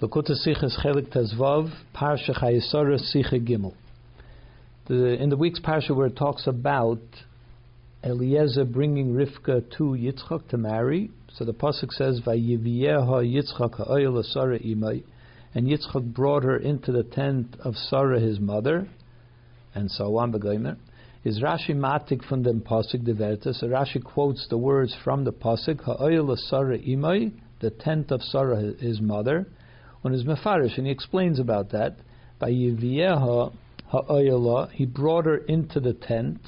Chelek Parsha Gimel. In the week's Parsha where it talks about Eliezer bringing Rivka to Yitzchak to marry, so the Pasuk says, Vayiviyeha Yitzchak imay, and Yitzchak brought her into the tent of Sarah his mother, and so on, Begoimer. Is Rashi matik from the Pasuk Deverta, so Rashi quotes the words from the Pasuk, ha'oyel Sarah imay, the tent of Sarah his mother, on his Mefarish, and he explains about that. By Yivieha ha'oyala, he brought her into the tent.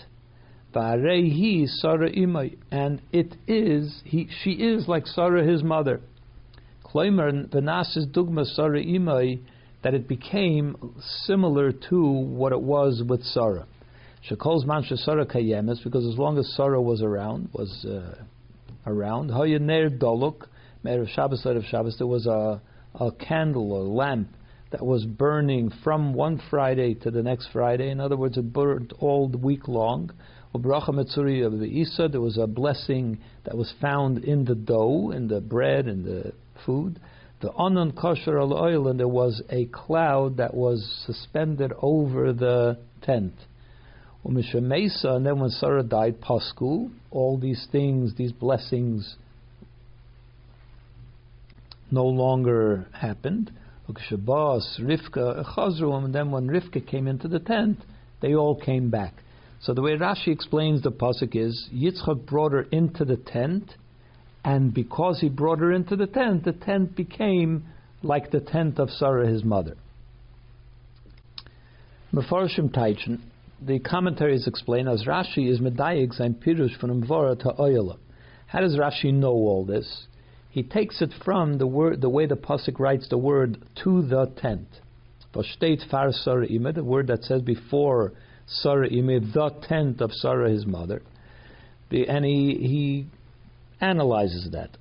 Ba'arehi Sarah imay, and it is he she is like Sarah his mother. Kloimer benasis dugma Sarah imay, that it became similar to what it was with Sarah. Shekol's mansha Sarah kayemes, because as long as Sarah was around, was uh, around, hayaner doluk, of Shabbos, of Shabbos, there was a a candle or lamp that was burning from one Friday to the next Friday. In other words, it burned all the week long. Ubracha Metzuri of the Isa, there was a blessing that was found in the dough, in the bread, in the food. The Anon Kosher al oil, and there was a cloud that was suspended over the tent. Umisha Mesa, and then when Sarah died, Pasku, all these things, these blessings no longer happened. Shabas, Rivka, and then when Rivka came into the tent, they all came back. So the way Rashi explains the pasuk is Yitzchak brought her into the tent, and because he brought her into the tent, the tent became like the tent of Sarah, his mother. Mefarshim Taichin, the commentaries explain as Rashi is medayik sein pirush from to Oyala. How does Rashi know all this? He takes it from the word, the way the pasuk writes the word to the tent. Vashteit far Sarah Imeh, the word that says before Sarah Imeh, the tent of Sarah his mother, and he he analyzes that.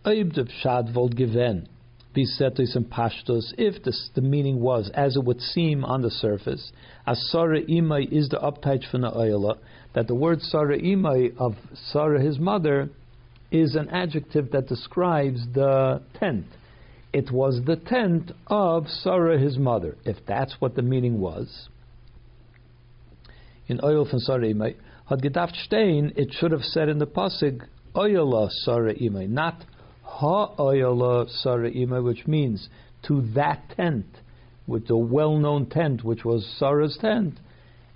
Bisetis and Pashtos, if this, the meaning was as it would seem on the surface, as Sarah Imeh is the uptight from the Oyla, that the word Sarah Imeh of Sarah his mother is an adjective that describes the tent. It was the tent of Sarah, his mother, if that's what the meaning was. In oil from Sarah Imai, had it should have said in the pasuk, Oyala Sarah Imai, not Ha Oyala Sarah Imai, which means to that tent, with the well known tent, which was Sarah's tent.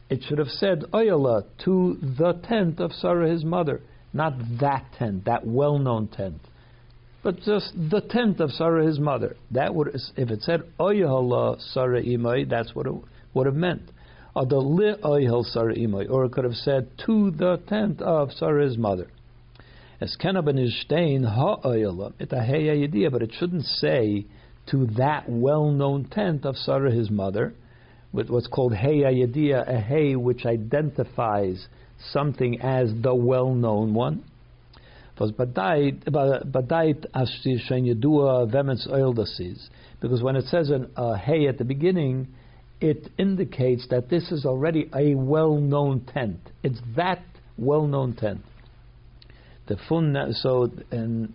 It should have said Oyala to the tent of Sarah, his mother. Not that tent, that well known tent, but just the tent of Sarah, his mother. That would, if it said Oyehala Sarah Imai, that's what it would have meant. Or the Li Oyehel Sarah Imai, or it could have said to the tent of Sarah, his mother. As Kenaben is stein ha Oyela, but it shouldn't say to that well known tent of Sarah, his mother, with what's called Hey Ayadiyah, a Hey which identifies something as the well-known one. Because when it says an uh, hey at the beginning, it indicates that this is already a well-known tent. It's that well-known tent. The fun so and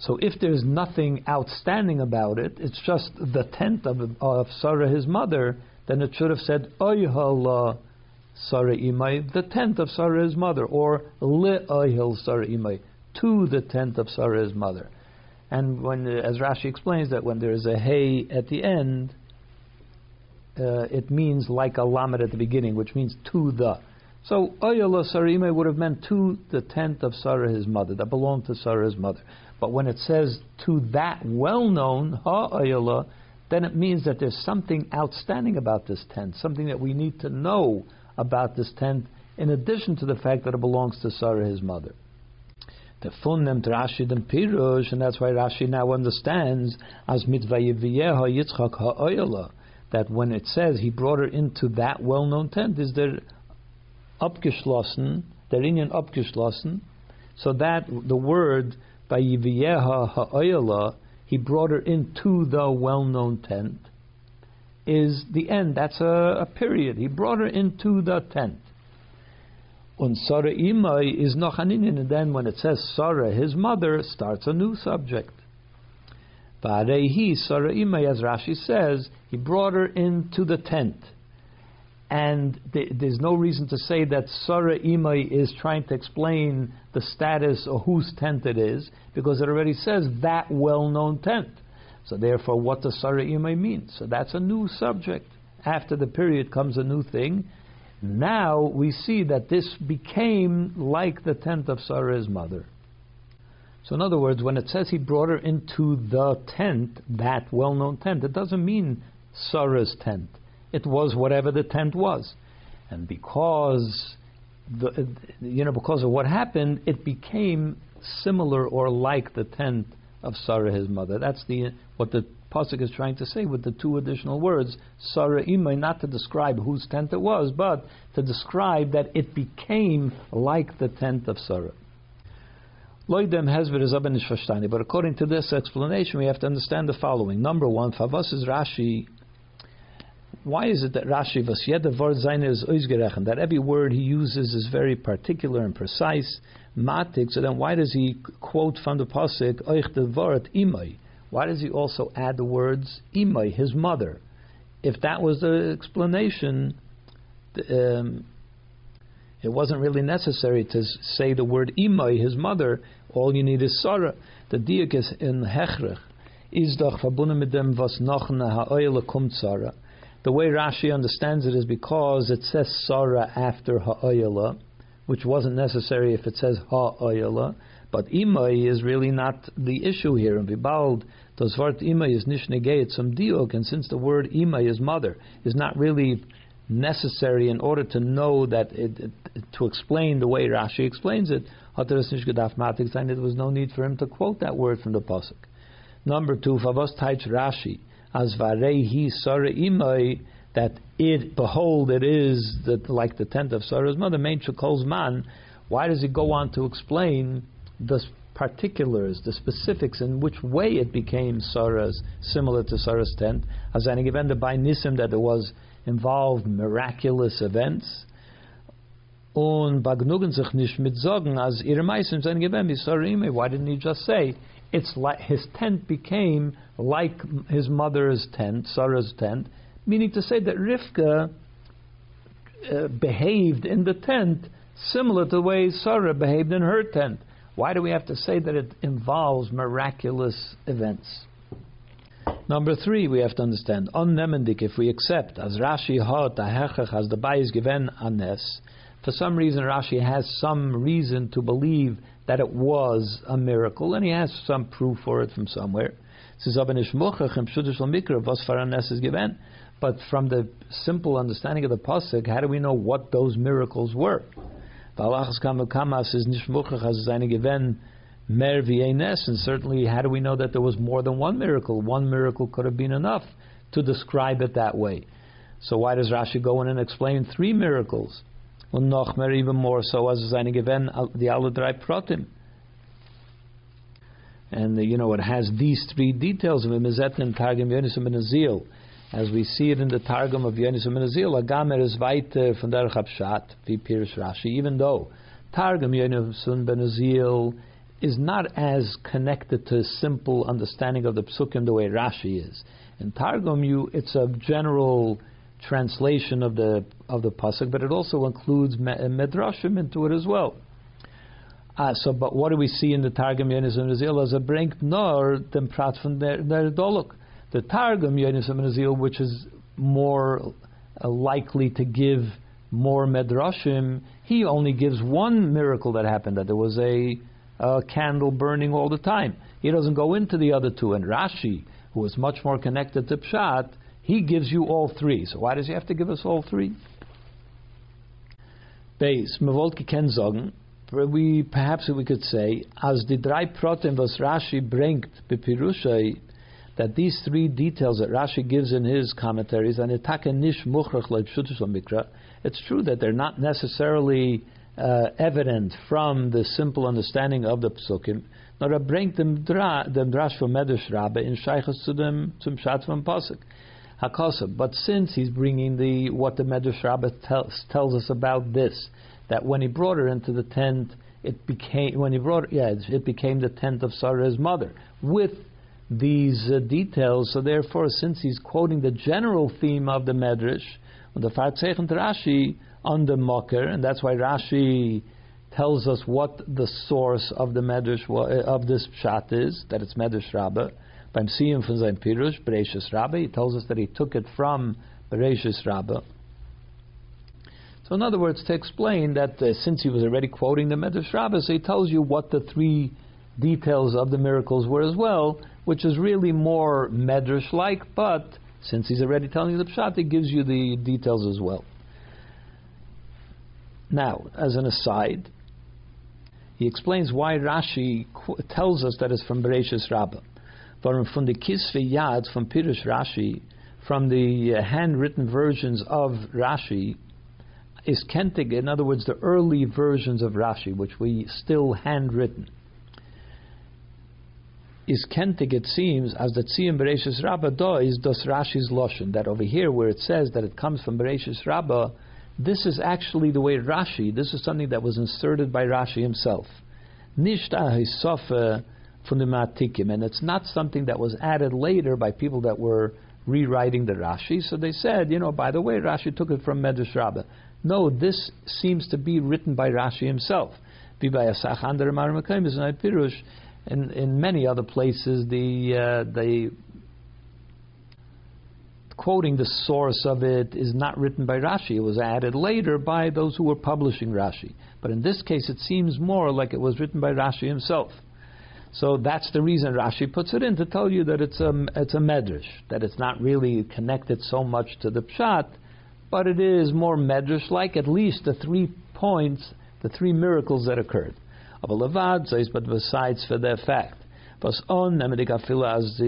so if there's nothing outstanding about it, it's just the tent of, of Sarah, his mother, then it should have said Oyhala Sarah Imai, the tent of Sarah's mother, or Le'ahil Sarah Imai, to the tent of Sarah's mother. And when, as Rashi explains, that when there is a hey at the end, uh, it means like a lamed at the beginning, which means to the. So Ayala Sarah would have meant to the tent of Sarah his mother, that belonged to Sarah's mother. But when it says to that well-known Ha Ayala, then it means that there's something outstanding about this tent, something that we need to know about this tent, in addition to the fact that it belongs to Sarah, his mother. The funem Rashi and Pirush, and that's why Rashi now understands as mitvayeviyeha Yitzchak ha'oyala, that when it says he brought her into that well-known tent, is there abgeschlossen, der Inyan abgeschlossen, so that the word by Yiviyeha ha'oyala, he brought her into the well-known tent, is the end. That's a, a period. He brought her into the tent. Und Sarah Imai is noch and then when it says Sarah, his mother, starts a new subject. Va'arehi Sarah Imay, as Rashi says, he brought her into the tent. And th- there's no reason to say that Sarah Imay is trying to explain the status or whose tent it is, because it already says that well-known tent. So therefore, what does Sarah Imay mean? So that's a new subject. After the period comes a new thing. Now we see that this became like the tent of Sarah's mother. So, in other words, when it says he brought her into the tent, that well known tent, it doesn't mean Sarah's tent. It was whatever the tent was. And because, the, you know, because of what happened, it became similar or like the tent of Sarah, his mother. That's the what the pasuk is trying to say with the two additional words, Sarah Imay, not to describe whose tent it was, but to describe that it became like the tent of Sarah. But according to this explanation, we have to understand the following. Number one, Favas is Rashi. Why is it that Rashi Vasyeda Vord that every word he uses is very particular and precise? Matik. So then, why does he quote from the pasuk Oich Devarat Imay? Why does he also add the words Imay, his mother? If that was the explanation, um, it wasn't really necessary to say the word Imay, his mother. All you need is Sarah. The diak is in Hechrich. Is doch verbunden mit dem was nachne ha'oyle kommt Sarah. The way Rashi understands it is because it says Sarah after ha'oyle, which wasn't necessary if it says ha'oyle. But Imay is really not the issue here. And Vibald, das Wort Imay is nicht negayet some diuk, and since the word Imay is mother, is not really necessary in order to know that it, it, to explain the way Rashi explains it, there was no need for him to quote that word from the pasuk. Number two, Favos Taich Rashi as varehi Sarah imay that it behold it is that like the tent of Sarah's mother, main calls man. Why does he go on to explain the particulars, the specifics in which way it became Sarah's similar to Sarah's tent? As given the by Nisim that there was involved miraculous events. Und bagnugen sich nicht mit Sorgen, als ihre Meissen sind gewesen, wie Why didn't he just say, it's like his tent became like his mother's tent, Sarah's tent, meaning to say that Rivka uh, behaved in the tent similar to the way Sarah behaved in her tent. Why do we have to say that it involves miraculous events? Number three, we have to understand, on Nemendik, if we accept, as Rashi hot, as the given anes, for some reason Rashi has some reason to believe that it was a miracle, and he has some proof for it from somewhere. But from the simple understanding of the pasuk, how do we know what those miracles were? and certainly how do we know that there was more than one miracle? One miracle could have been enough to describe it that way. So why does Rashi go in and explain three miracles? Well, Nochmer even more so as seine given the alle drei. And you know it has these three details of Mizet and Targum Yonis ben Azil. As we see it in the Targum of Yonis ben Azil, Agamer is weiter äh, von der Chabshat, wie Pirush Rashi, even though Targum Yonis ben Azil is not as connected to a simple understanding of the psukim the way Rashi is. In Targum, you it's a general translation of the of the pasuk, but it also includes medrashim into it as well. Uh, so, but what do we see in the Targum Yonis Nazil as a bringt nor dem prat from der doluk? The Targum Yonis Nazil, which is more uh, likely to give more medrashim, he only gives one miracle that happened that there was a a candle burning all the time. He doesn't go into the other two. And Rashi, who is much more connected to Pshat, he gives you all three. So why does he have to give us all three? Base, Mevolke ken we perhaps we could say, as the drei Protem was Rashi bringt bepirushai, that these three details that Rashi gives in his commentaries, and nish mikra, it's true that they're not necessarily uh, evident from the simple understanding of the psukim, nor bringt them drash from Medrash Rabbe in shaychus to dem zum Shat from pasuk. But since he's bringing the what the Medrash Rabbe tells, tells us about this, that when he brought her into the tent, it became when he brought yeah it became the tent of Sarah's mother with these uh, details. So therefore, since he's quoting the general theme of the Medrash, the Farzechent Rashi on the Mocker, and that's why Rashi tells us what the source of the Medrash of this pshat is, that it's Medrash Rabbah. Beim Siyum von seinem Pirush, Bereshis Rabbah, he tells us that he took it from Bereshis Rabbah. So in other words, to explain that uh, since he was already quoting the Medrash Rabbah, so he tells you what the three details of the miracles were as well, which is really more Medrash-like, but since he's already telling you the Pshat, he gives you the details as well. Now, as an aside, he explains why Rashi tells us that it's from Bereshis Rabbah. From the Kisve Yad, from Pirush Rashi, from the uh, handwritten versions of Rashi, is Kentig, in other words, the early versions of Rashi, which we still handwritten. Is Kentig, it seems, as the Tziyim Bereshis Rabbah do is dos Rashi's Loshen, that over here where it says that it comes from Bereshis Rabbah, this is actually the way Rashi, this is something that was inserted by Rashi himself. Nisht Ahisofa Fundamatikim, and it's not something that was added later by people that were rewriting the Rashi. So they said, you know, by the way, Rashi took it from Medrash Rabbah. No, this seems to be written by Rashi himself. In, in many other places, the uh, the quoting the source of it is not written by Rashi. It was added later by those who were publishing Rashi. But in this case, it seems more like it was written by Rashi himself. So that's the reason Rashi puts it in to tell you that it's a it's a medrash, that it's not really connected so much to the pshat, but it is more medrash like at least the three points, the three miracles that occurred. Of a levad says, but besides for the fact. Was on as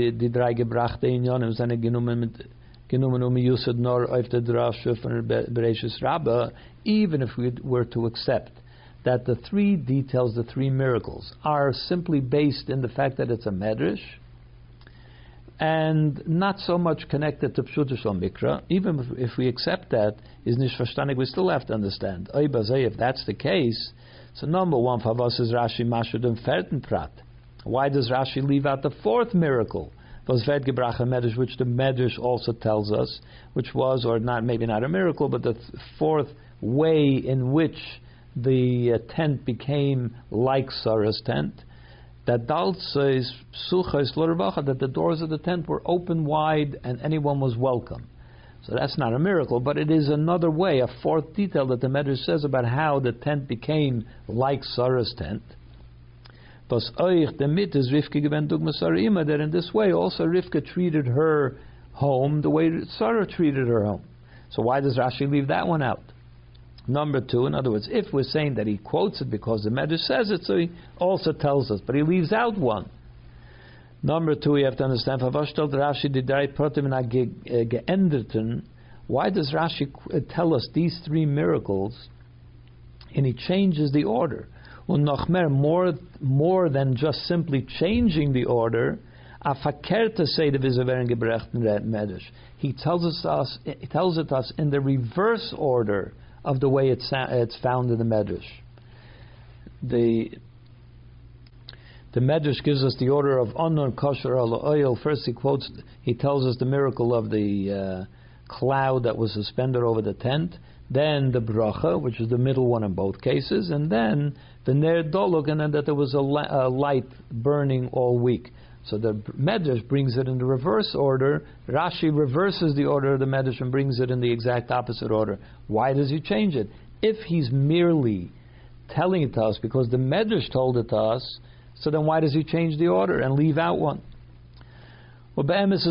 Yusud nor even if we were to accept that the three details, the three miracles, are simply based in the fact that it's a medrash and not so much connected to Pshuta Mikra. Even if, if, we accept that, is nicht verstandig, we still have to understand. If that's the case, so number one, Favos is Rashi Mashud and Prat. Why does Rashi leave out the fourth miracle? Was Vedgebracha Medrash, which the Medrash also tells us, which was, or not, maybe not a miracle, but the fourth way in which the uh, tent became like Sarah's tent, that is that the doors of the tent were open wide and anyone was welcome. So that's not a miracle, but it is another way, a fourth detail that the Medrash says about how the tent became like Sarah's tent. That in this way also Rivka treated her home the way Sarah treated her home. So why does Rashi leave that one out? Number two, in other words, if we're saying that he quotes it because the Medrash says it, so he also tells us, but he leaves out one. Number two, you have to understand, äh, why does Rashi uh, tell us these three miracles and he changes the order? More, more than just simply changing the order. He tells us, he tells it us in the reverse order of the way it's, it's found in the Medrash. The the Medrash gives us the order of unknown kosher al oil. First, he quotes, he tells us the miracle of the uh, cloud that was suspended over the tent. Then the bracha, which is the middle one in both cases, and then the ner dolog, and then that there was a, a light burning all week. So the Medrash brings it in the reverse order. Rashi reverses the order of the Medrash and brings it in the exact opposite order. Why does he change it? If he's merely telling it to us because the Medrash told it to us, so then why does he change the order and leave out one? Well, is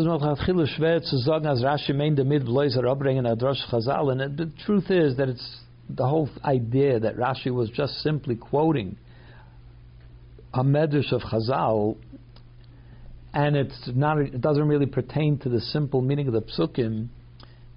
abbringen Adrosh Chazal, and the truth is that it's the whole idea that Rashi was just simply quoting a medrash of Chazal and it's not it doesn't really pertain to the simple meaning of the psukim,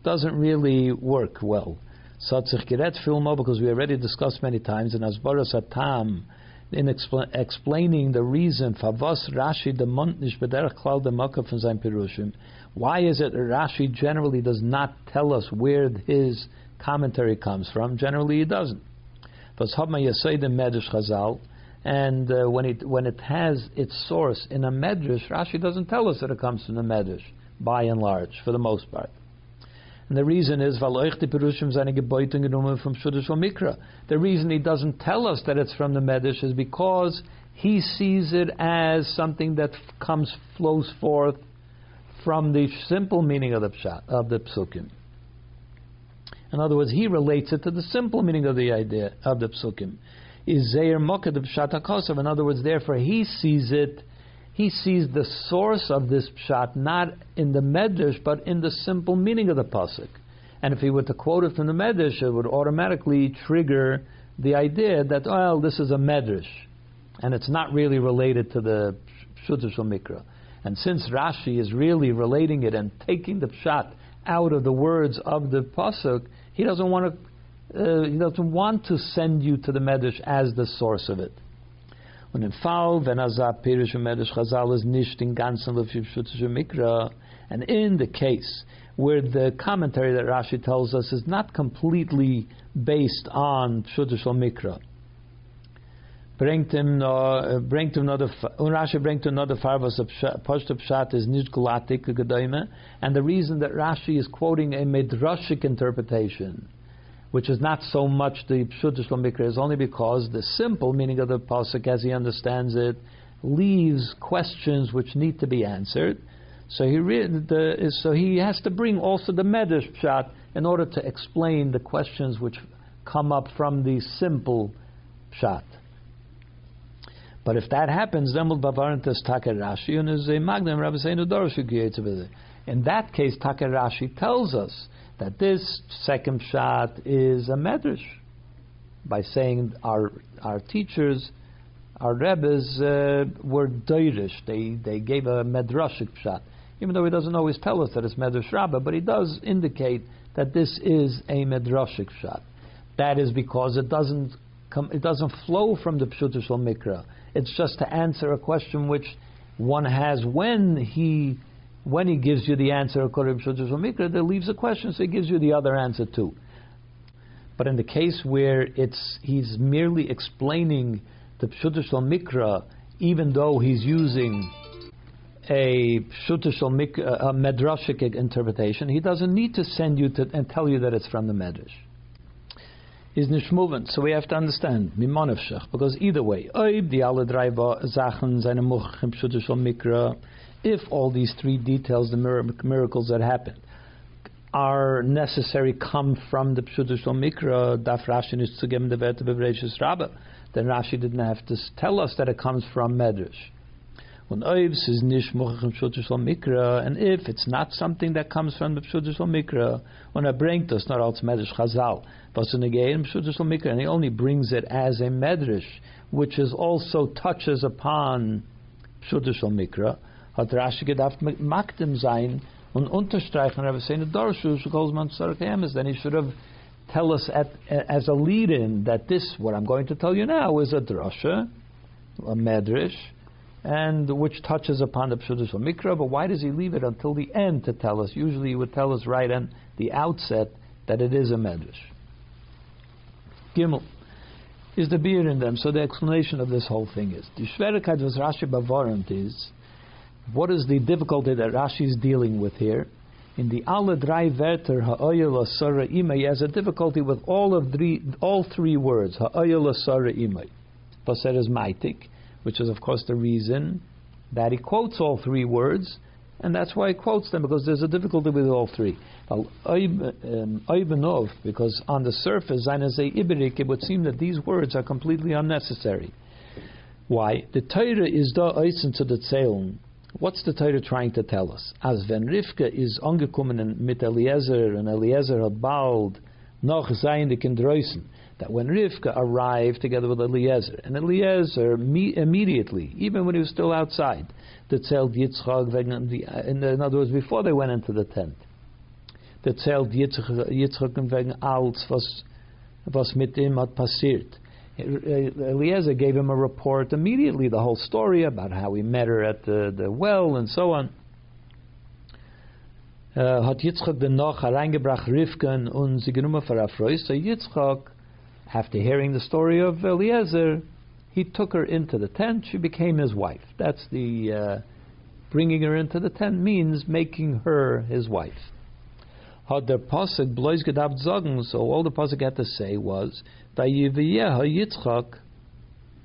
doesn't really work well. So Geret Filmo, because we already discussed many times in Asbaras Atam, in expl- explaining the reason for Favos Rashi the Montnish Bederach Klal the Makaf from Zain Pirushim. Why is it Rashi generally does not tell us where his commentary comes from? Generally, he doesn't. But Habma Yasei the Medrash Chazal, And uh, when it when it has its source in a medrash, Rashi doesn't tell us that it comes from the medrash, by and large, for the most part. And the reason is, The reason he doesn't tell us that it's from the Medrash is because he sees it as something that comes, flows forth from the simple meaning of the pshat, of the psukim. In other words, he relates it to the simple meaning of the idea of the psukim. Is Zeir Moked of Pshat In other words, therefore, he sees it he sees the source of this pshat not in the medrash, but in the simple meaning of the pasuk. And if he were to quote it from the medrash, it would automatically trigger the idea that, well, this is a medrash, and it's not really related to the pshutush mikra. And since Rashi is really relating it and taking the pshat out of the words of the pasuk, he doesn't want to. Uh, he doesn't want to send you to the medrash as the source of it. Und im Fall, wenn er sagt, Pirish und Medrash Chazal ist nicht in ganzen Lefipshutische Mikra, and in the case where the commentary that Rashi tells us is not completely based on Pshutish Mikra, bringt ihm noch, bringt ihm noch, und Rashi bringt ihm noch der Fall, was Pashta Pshat is nicht gedaime, and the reason that Rashi is quoting a Midrashic interpretation, which is not so much the Pshuta Mikra, is only because the simple meaning of the Pasuk, as he understands it, leaves questions which need to be answered. So he, re- the, so he has to bring also the Medrash Pshat in order to explain the questions which come up from the simple Pshat. But if that happens, then we'll bavarantas Taker Rashi and is a magnum Rabbi In that case, Taker Rashi tells us that this second shot is a medrash by saying our our teachers, our rebbes uh, were deirish. They they gave a medrashic shot, even though he doesn't always tell us that it's medrash rabbah, but he does indicate that this is a medrashic shot. That is because it doesn't come, it doesn't flow from the pshuta mikra. It's just to answer a question which one has when he when he gives you the answer according to Mikra, there leaves a question, so he gives you the other answer too. But in the case where it's he's merely explaining the Pshutas Mikra, even though he's using a Pshutas Mikra, uh, a Medrashic interpretation, he doesn't need to send you to and tell you that it's from the Medrash. Is nicht moving, so we have to understand mimonevshach because either way, oib die alle drei Sachen seine Much Mikra if all these three details, the miracles that happened, are necessary, come from the Pshutush Mikra, Daf Rashi the Vete Bevreshus Rabbah, then Rashi didn't have to tell us that it comes from Medrash. When Oivs is Nish Mochachim Pshuta Mikra, And if it's not something that comes from the Pshutush Mikra, when I bring us not als Medrash Chazal, but again Pshutush Mikra, and he only brings it as a Medrash, which is also touches upon Pshutush Mikra, hat Rashi gedacht makdim sein und unterstreichen Rabbi Seine Dorshu Goldsman Sarkayamis. Then he should have tell us at, as a lead-in that this, what I'm going to tell you now, is a drasha, a medrash, and which touches upon the Pshudish Mikra, but why does he leave it until the end to tell us? Usually he would tell us right at the outset that it is a medrash. Gimel is the beer in them. So the explanation of this whole thing is the Schwerigkeit was Rashi Bavarant is what is the difficulty that Rashi is dealing with here? In the Ala Drei Verter Ha'oyel Asara Imay, he has a difficulty with all of three, all three words Ha'oyel Asara Imay. Paser is Maitik, which is of course the reason that he quotes all three words, and that's why he quotes them because there's a difficulty with all three. Oibenov, um, because on the surface, it would seem that these words are completely unnecessary. Why? The Torah is da eisen to the Zählen. What's the Torah trying to tell us? As when Rivka is angekommen mit Eliezer, and Eliezer had bald noch seine Kindreusen, that when Rivka arrived together with Eliezer, and Eliezer me, immediately, even when he was still outside, that zählt Yitzchak, in, other words, before they went into the tent, that zählt Yitzchak wegen alles, was, was mit ihm hat passiert. Eliezer gave him a report immediately, the whole story about how he met her at the, the well and so on. Uh, hat Yitzchak den noch hereingebracht Rivken und sie genommen für So Yitzchak, after hearing the story of Eliezer, He took her into the tent. She became his wife. That's the uh, bringing her into the tent means making her his wife. Had der Pasuk bloß gedacht sagen, so all the Pasuk had to say was, Yitzchak,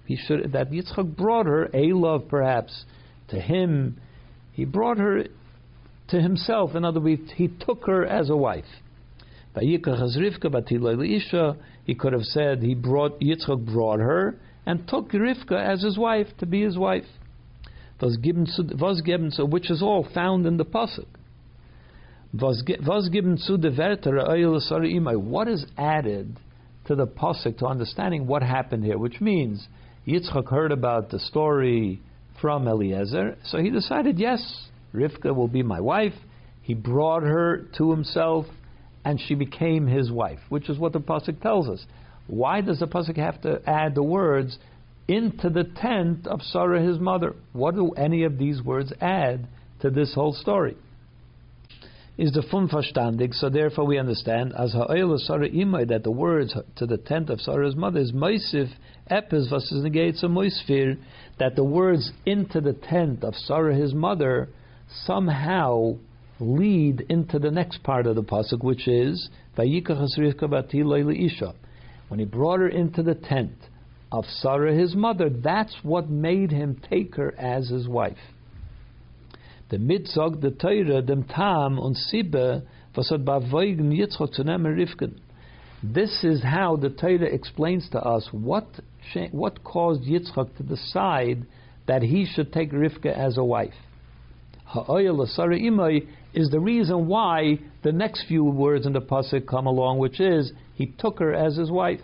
he should, that Yitzchak brought her a love perhaps to him. He brought her to himself. In other words, he took her as a wife. He could have said he brought Yitzchak brought her and took Rivka as his wife to be his wife. Was given which is all found in the pasuk. Was given zu the What is added to the pasuk to understanding what happened here? Which means Yitzchak heard about the story from Eliezer, so he decided, yes, Rivka will be my wife. He brought her to himself, and she became his wife, which is what the pasuk tells us. Why does the pasuk have to add the words into the tent of Sarah, his mother? What do any of these words add to this whole story? Is the fun verstandig? So therefore we understand as ha'oil Sarah imay that the words to the tent of Sarah's mother is moisif epis versus a moisfir that the words into the tent of Sarah his mother somehow lead into the next part of the pasuk, which is isha. When he brought her into the tent of Sarah, his mother, that's what made him take her as his wife. The mitzog, the Torah, dem tam und sibbe, was hat zu nehmen. This is how the Torah explains to us what what caused Yitzchak to decide that he should take Rivka as a wife. Ha'oyel imay is the reason why the next few words in the pasuk come along, which is he took her as his wife.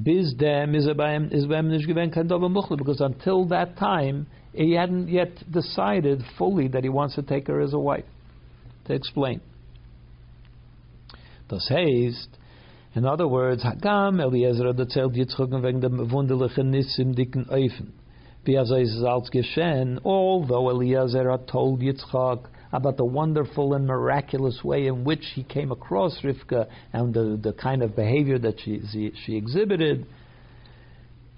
Biz dem is because until that time he hadn't yet decided fully that he wants to take her as a wife. To explain. Das heißt, in other words, Hagam Eliezer hat erzählt Yitzchak wegen dem wunderlichen Nis im dicken Eufen. Wie er es als geschehen, although Eliezer had told Yitzchak about the wonderful and miraculous way in which he came across Rivka and the, the kind of behavior that she, she,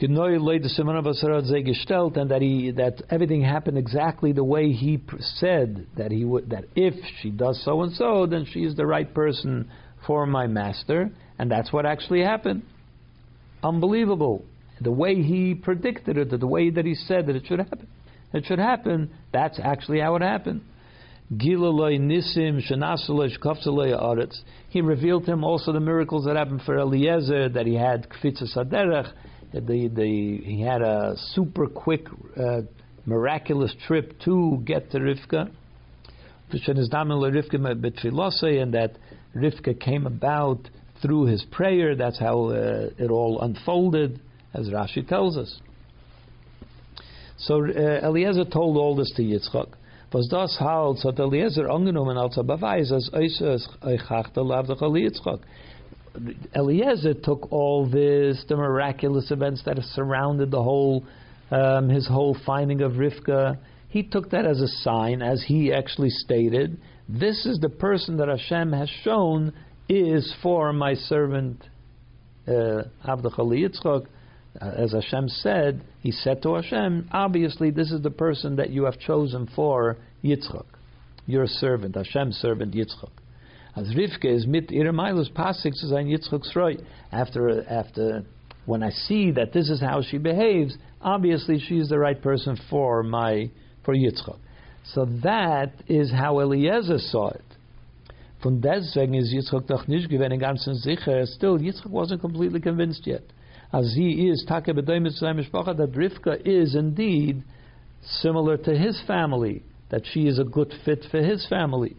she exhibited, and that he that everything happened exactly the way he said that he would that if she does so and so, then she is the right person for my master, and that's what actually happened. Unbelievable the way he predicted it, the way that he said that it should happen. It should happen. That's actually how it happened. He revealed to him also the miracles that happened for Eliezer, that he had kfitzas aderech, the, the, he had a super quick, uh, miraculous trip to get to Rivka. And that Rivka came about through his prayer. That's how uh, it all unfolded as Rashi tells us. So uh, Eliezer told all this to Yitzchak. Hat Eliezer. Eliezer took all this, the miraculous events that have surrounded the whole, um, his whole finding of Rivka. He took that as a sign, as he actually stated. This is the person that Hashem has shown is for my servant uh, Avdach Yitzchak. Uh, as Hashem said, he said to Hashem, obviously this is the person that you have chosen for Yitzchak, your servant, Hashem's servant Yitzchak. As Rivka is mit ihrer Meilus Pasik zu sein Yitzchak's Roy. After, after, when I see that this is how she behaves, obviously she is the right person for my, for Yitzchak. So that is how Eliezer saw it. Von deswegen is Yitzchak doch nicht gewesen ganz sicher. Still, Yitzchak wasn't completely convinced yet as he is take that Rivka is indeed similar to his family, that she is a good fit for his family.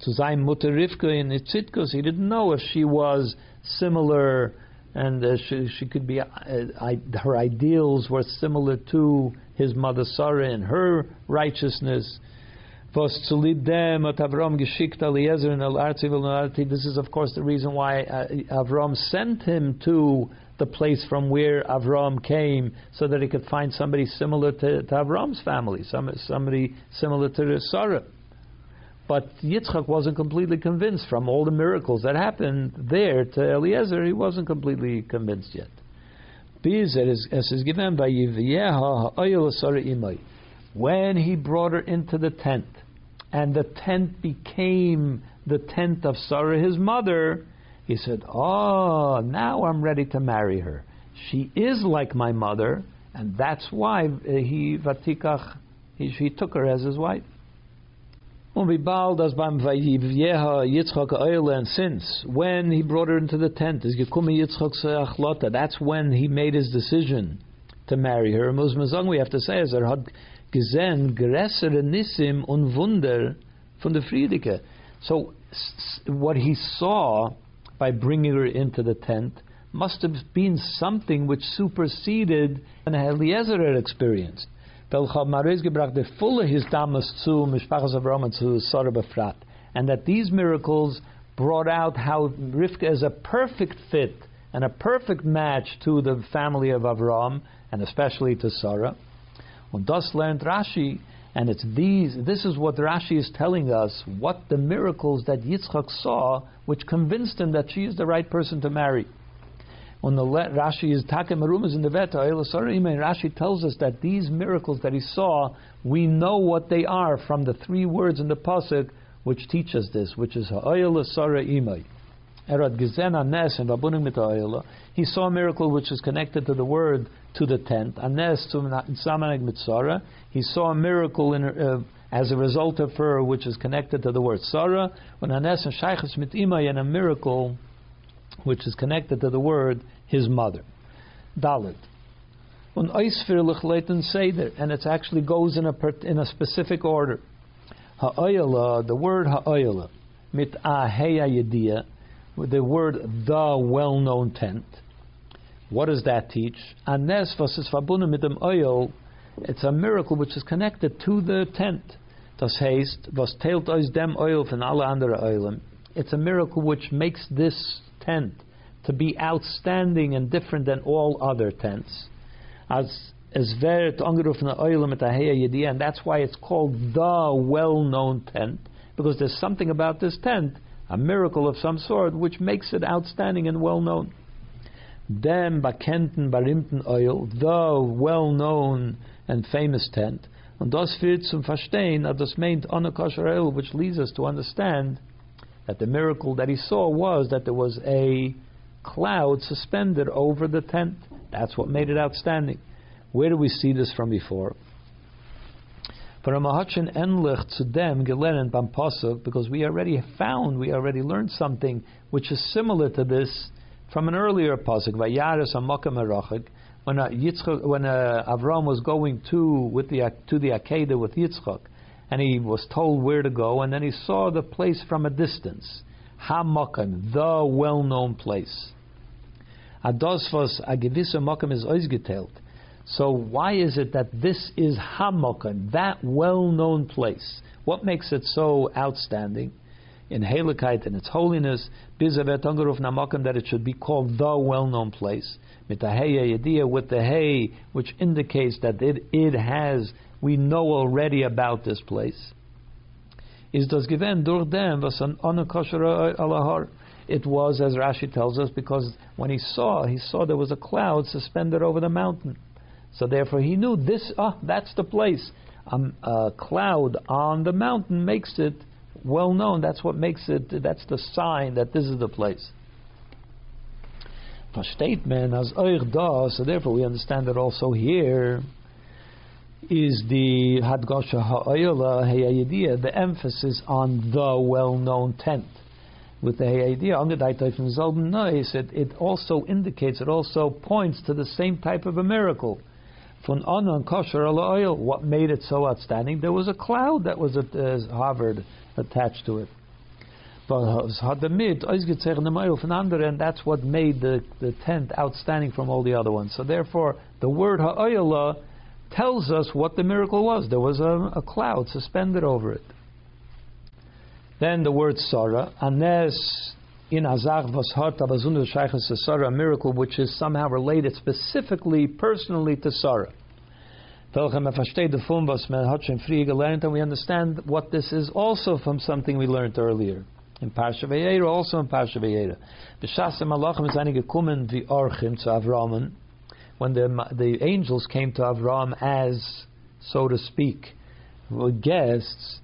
So sein Mutter Rivka in Itzitkus, he didn't know if she was similar and uh, she, she could be, uh, I, her ideals were similar to his mother Sarah in her righteousness. This is, of course, the reason why uh, Avram sent him to the place from where Avram came so that he could find somebody similar to, to Avram's family, somebody similar to Sarah. But Yitzchak wasn't completely convinced from all the miracles that happened there to Eliezer. He wasn't completely convinced yet. When he brought her into the tent, and the tent became the tent of Sarah, his mother, he said, Oh, now I'm ready to marry her. She is like my mother, and that's why he vatikach, he, he took her as his wife. And since when he brought her into the tent, that's when he made his decision to marry her. We have to say, as er hat gesehen größere Nissim und Wunder von der Friedeke. So what he saw by bringing her into the tent must have been something which superseded an Eliezer had experienced. The full his damas zu Mishpachas Avram zu Sarah Befrat, and that these miracles brought out how Rivka is a perfect fit and a perfect match to the family of Avram and especially to Sarah. Und das learned Rashi, and it's these. This is what Rashi is telling us: what the miracles that Yitzchak saw, which convinced him that she is the right person to marry. On the Rashi is Takem in the Veta, Rashi tells us that these miracles that he saw, we know what they are from the three words in the pasuk which teach us this, which is Imay. Erad Gizena Nes and Babunim Mit He saw a miracle which is connected to the word to the tent. Anes to Samaneg Mitzara. He saw a miracle in uh, as a result of her, which is connected to the word Sarah. When Anes and Shaychas Mitimay and a miracle which is connected to the word his mother. Dalit. Seder, and it actually goes in a in a specific order. Ha'ayala, the word ha'ayala, mit aheya yediyah, the word the well-known tent. What does that teach? Anes. It's a miracle which is connected to the tent. Das heißt, dem. It's a miracle which makes this tent to be outstanding and different than all other tents. As as very angerufen Oil mit and that's why it's called the well-known tent because there's something about this tent, a miracle of some sort, which makes it outstanding and well-known dem bekannten, berühmten oil, the well-known and famous tent. Und das führt zum Verstehen, das meint kosher oil, which leads us to understand that the miracle that he saw was that there was a cloud suspended over the tent. That's what made it outstanding. Where do we see this from before? Because we already found, we already learned something which is similar to this from an earlier pasuk, when uh, Yitzchak, when uh, Avram was going to with the to the Akedah with Yitzchak, and he was told where to go, and then he saw the place from a distance, Hamakam, the well-known place. Adosvos Agivisa Makam is oizgetelt. So why is it that this is Hamakam, that well-known place? What makes it so outstanding? in Helikite and its holiness, Bizavet Ungaruf Namakam, that it should be called the well known place. Mitaheya Yediya with the hay, which indicates that it, it has, we know already about this place. Is das given durch dem was an alahar. It was, as Rashi tells us, because when he saw, he saw there was a cloud suspended over the mountain. So therefore he knew this, ah, that's the place. Um, a cloud on the mountain makes it well known. That's what makes it. That's the sign that this is the place. Versteht man as euch da, so therefore we understand that also here is the hadgosha ha'ayla heyayidiyah, the emphasis on the well-known tent. With the heyayidiyah, angedait from Zalben Nois, it, it also indicates, it also points to the same type of a miracle. Von anon kosher oil, what made it so outstanding? There was a cloud that was uh, hovered attached to it. And that's what made the, the tent outstanding from all the other ones. So therefore, the word ha'ayala tells us what the miracle was. There was a, a cloud suspended over it. Then the word Sarah, Anes in Azach Vashart Abazunu Shaykhas Sarah, a miracle which is somehow related specifically, personally to Sarah we understand what this is also from something we learned earlier. In Parsha Vayera, also in Parsha Vayera. When the the angels came to Avram as, so to speak, guests,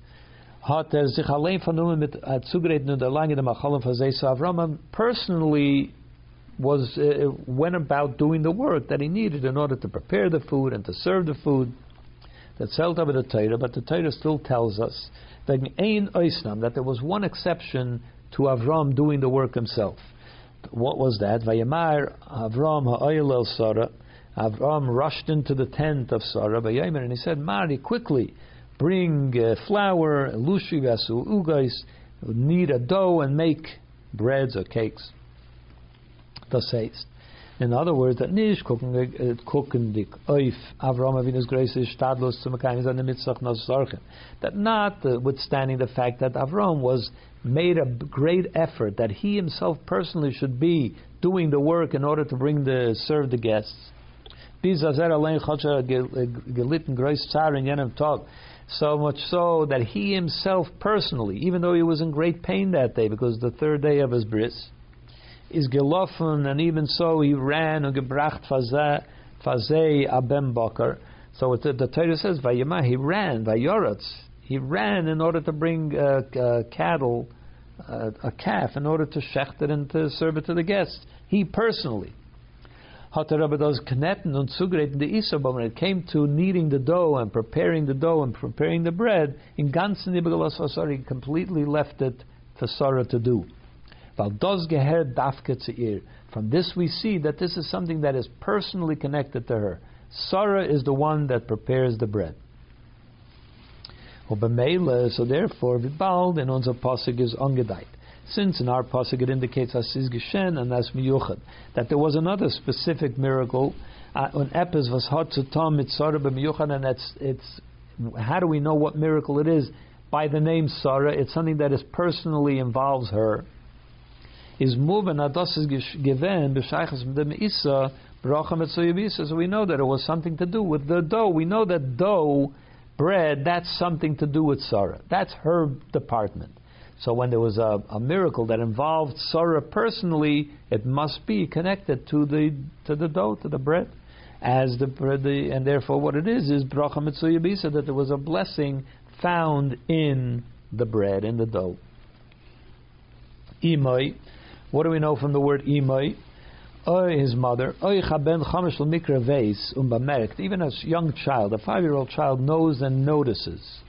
hat er sich allein vernommen mit zugeredene und dem Achalem von Avram personally was uh, went about doing the work that he needed in order to prepare the food and to serve the food. That's held up the Torah, but the Torah still tells us that that there was one exception to Avram doing the work himself. What was that? Vayamar Avram ha'oil el Sarah. Avram rushed into the tent of Sarah, and he said, Mari, quickly, bring uh, flour, lushi vasu ugais, knead a dough and make breads or cakes. Das heißt, in other words, that nicht gucken, cooking the auf Avram Avinu's grace is stadlos zu mekayim zan mitzvah nos That notwithstanding the fact that Avram was made a great effort that he himself personally should be doing the work in order to bring the serve the guests. So much so that he himself personally, even though he was in great pain that day because the third day of his bris, is gelaufen, and even so he ran and gebracht fazei abem bakar. So the, the Torah says, Vayama, he ran, Vayoratz, he ran in order to bring uh, uh, cattle, uh, a calf, in order to shecht it and to serve it to the guests. He personally. Hat er aber das Knetten und Zugreten the Isa, but when it came to kneading the dough and preparing the dough and preparing the bread, in ganzen he completely left it for Sarah to do. From this we see that this is something that is personally connected to her. Sarah is the one that prepares the bread. So therefore, Vibald in unser Pasuk is ungedeiht. Since in our Pasuk it indicates Asis Geshen and as Miyuchad, that there was another specific miracle, uh, on Epis to Tom Mitzara b'Miyuchad, and it's, it's, how do we know what miracle it is? By the name Sarah, it's something that is personally involves her is moving ados is given b'shaychas isa bracha So we know that it was something to do with the dough. We know that dough, bread, that's something to do with Sarah. That's her department. So when there was a, a miracle that involved Sarah personally, it must be connected to the to the dough, to the bread, as the, the and therefore what it is is bracha mitzuyabisa that there was a blessing found in the bread in the dough. Imai what do we know from the word imay? Oy, his mother. Oy chaben chamish mikra veis umbamerkt. Even a young child, a five-year-old child, knows and notices.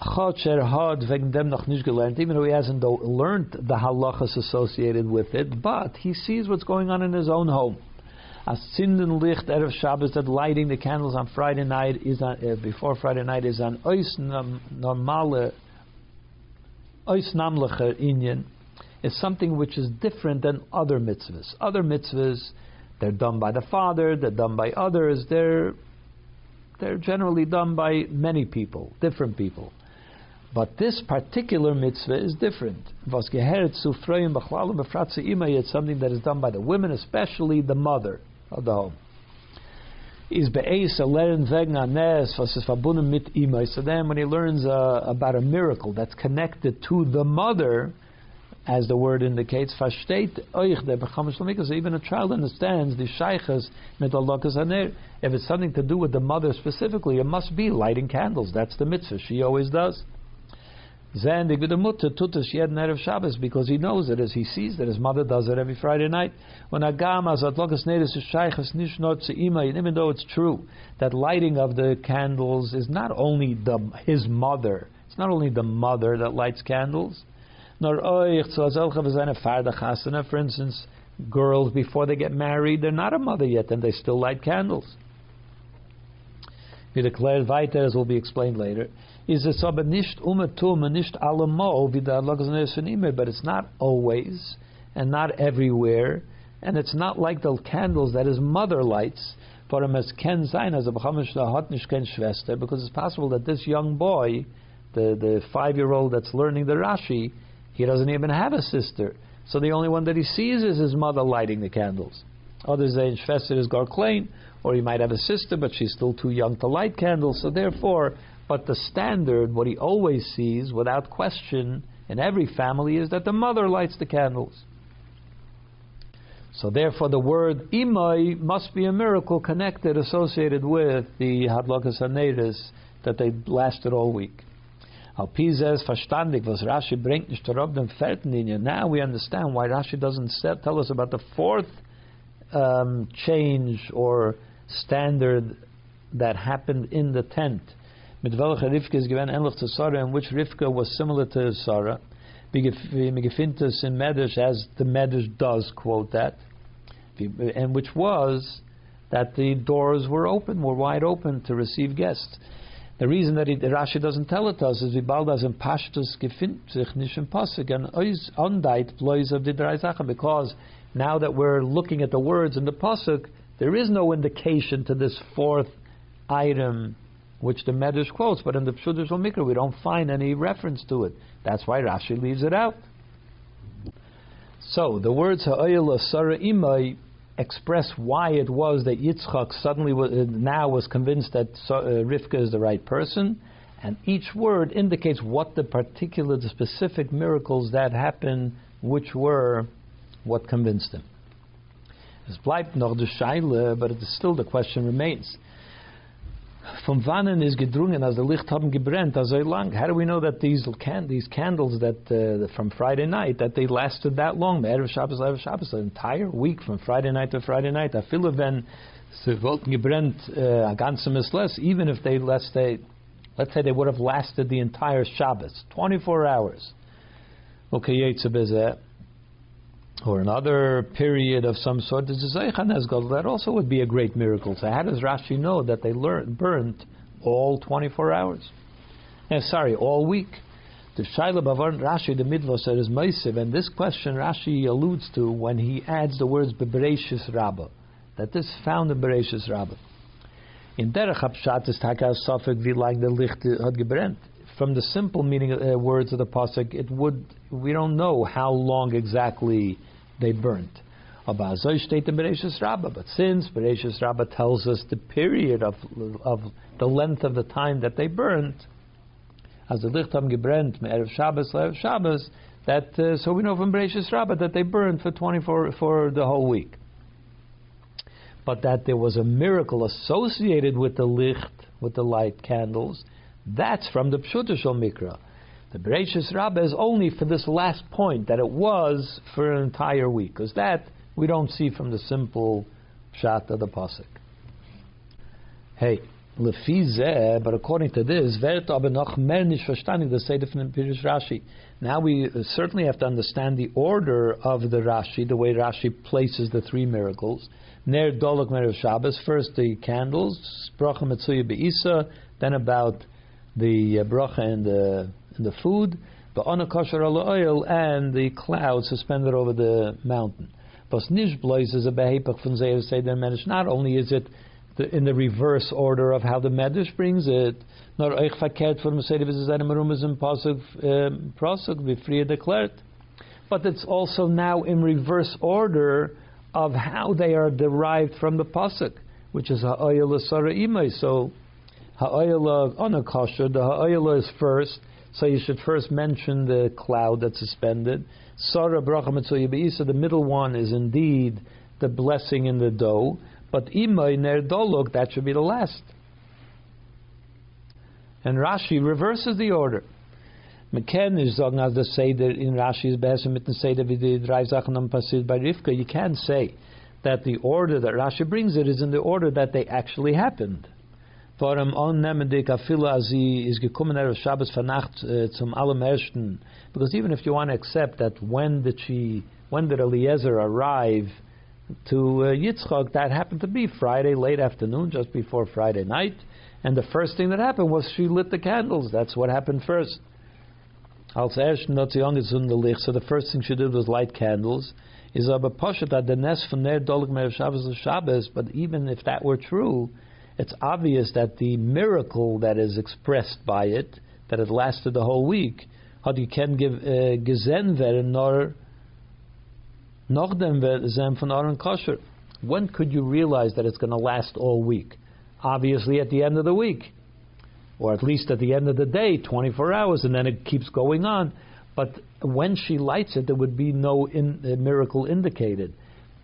Even though he hasn't learned the halachas associated with it, but he sees what's going on in his own home. As Sinden Licht Erev Shabbos, that lighting the candles on Friday night is on, uh, before Friday night is an ois normale, ois namliche inyan is something which is different than other mitzvahs. Other mitzvahs, they're done by the father, they're done by others, they're, they're generally done by many people, different people. But this particular mitzvah is different. It's something that is done by the women, especially the mother of the home. Is be'es lernen wegen. So then, when he learns uh, about a miracle that's connected to the mother, as the word indicates, even a child understands the. If it's something to do with the mother specifically, it must be lighting candles. That's the mitzvah. She always does. Zendig with the mutter tutas yed erev Shabbos because he knows it as he sees that his mother does it every Friday night. When agam as atlokas nedis shaykhas nish not even though it's true that lighting of the candles is not only the his mother, it's not only the mother that lights candles nor. For instance, girls before they get married, they're not a mother yet, and they still light candles. We declared weiter, as will be explained later, is es aber oh, nicht umetum nicht allemo wie but it's not always and not everywhere, and it's not like the candles that his mother lights. For him as ken sein as a hat nicht ken Schwester, because it's possible that this young boy, the the five year old that's learning the Rashi, he doesn't even have a sister. So the only one that he sees is his mother lighting the candles. Others say Shvester is Garklein, or he might have a sister, but she's still too young to light candles. So therefore, but the standard, what he always sees, without question, in every family, is that the mother lights the candles. So therefore, the word imai must be a miracle connected, associated with the hadlakas haneris that they lasted all week. Was Rashi. Now we understand why Rashi doesn't tell us about the fourth um, change or standard that happened in the tent. Mit welcher Rivka is given ähnlich to Sarah, in which Rivka was similar to Sarah. We gefindt in Medrash as the Medrash does quote that, and which was that the doors were open, were wide open to receive guests. The reason that it, Rashi doesn't tell it to us is wie bald as in Pashtus gefindt sich nicht im Pasuk and ondait blois of the because now that we're looking at the words in the Pasuk, there is no indication to this fourth item which the Medrash quotes, but in the Pshudash Mikra we don't find any reference to it. That's why Rashi leaves it out. So the words Ha'ayel Asara Imai express why it was that Yitzchak suddenly was, uh, now was convinced that uh, Rivka is the right person, and each word indicates what the particular, the specific miracles that happened, which were what convinced him. Es bleibt but still the question remains. From wannen is gedrungen, as the Licht haben gebrennt, as so lang. How do we know that these can, these candles that uh, from Friday night that they lasted that long? The erev Shabbos, Erev Shabbos, an entire week from Friday night to Friday night. I feel wenn sie wollten gebrennt uh, a ganze less, even if they let's say, let's say they would have lasted the entire Shabbos, 24 hours. Okay, yetze bezeh or another period of some sort, this is that also would be a great miracle. So how does Rashi know that they learned, burnt all 24 hours? Eh, sorry, all week. The Shaila Bavar Rashi, the Midvah said is Meisiv, and this question Rashi alludes to when he adds the words Bebereshis Rabbah, that this found in Bereshis Rabbah. In Derech Hapshat is Taka Sofik like the Licht had. From the simple meaning of uh, words of the pasuk, it would we don't know how long exactly they burnt. But since Bereshis Rabbah tells us the period of, of the length of the time that they burnt, as the Lichtam gebrennt, Erev Shabbos, Erev Shabbos, that, uh, so we know from Bereshis Rabbah that they burned for 24, for the whole week. But that there was a miracle associated with the Licht, with the light candles, that's from the Pshutashal Mikra. The Bereshis Rabbah is only for this last point that it was for an entire week, because that we don't see from the simple pshat of the pasuk. Hey, lefize, but according to this, the Seder Rashi. Now we certainly have to understand the order of the Rashi, the way Rashi places the three miracles. Ner dolok mer Shabbos, first the candles, bracha metzuya beisa, then about the uh, bracha and the the food, the kosher oil, and the cloud suspended over the mountain. But nishblois is a behepach from Zeir Seder Medrash. Not only is it the, in the reverse order of how the Medrash brings it, nor and Pasuk um, Prosuk declared, but it's also now in reverse order of how they are derived from the pasuk, which is ha'oyel sara imay. So ha'oyel onakosher, the ha'oyel is first, so you should first mention the cloud that's suspended. Sarah bracha mitzvah the middle one is indeed the blessing in the dough, but imay ner dolog, that should be the last. And Rashi reverses the order. McKen is as the Seder in Rashi is besser mit dem Seder wie die by Rivka. You can't say that the order that Rashi brings it is in the order that they actually happened. Warum annehmendig afila as he is gekommen er Shabbos vernacht uh, zum allerersten? Because even if you want to accept that when did she, when did Eliezer arrive to uh, Yitzchak, that happened to be Friday late afternoon, just before Friday night, and the first thing that happened was she lit the candles. That's what happened first. So the first thing she did was light candles. Is aber poshet at the nest from there dolik mer Shabbos Shabbos, but even if that were true, it's obvious that the miracle that is expressed by it, that it lasted the whole week, how do you can give uh, gesehen werden nor nachdem them von Aaron kosher. When could you realize that it's going to last all week? Obviously, at the end of the week, or at least at the end of the day, 24 hours, and then it keeps going on. But when she lights it, there would be no in, uh, miracle indicated.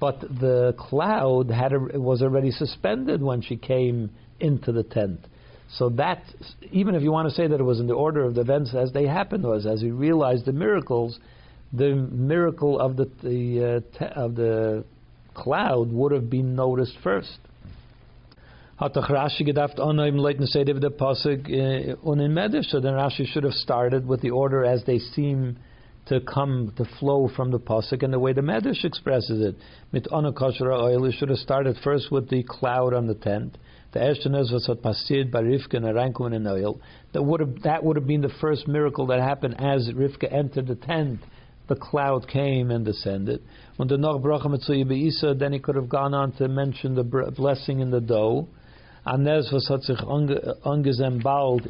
But the cloud had a, was already suspended when she came into the tent. So that, even if you want to say that it was in the order of the events as they happened, was as we realized the miracles, the miracle of the, the uh, te- of the cloud would have been noticed first. Hat Rashi gedacht, oh no, im the pasuk uh, un in Medrash, so then Rashi should have started with the order as they seem to come to flow from the pasuk and the way the Medrash expresses it. Mit onakashra oil, should have started first with the cloud on the tent. The Eshtonez was what passiert by Rivka and Arankum and oil. That would have that would have been the first miracle that happened as Rivka entered the tent. The cloud came and descended. When the Noch Bracha then he could have gone on to mention the blessing in the dough. Anez was hat sich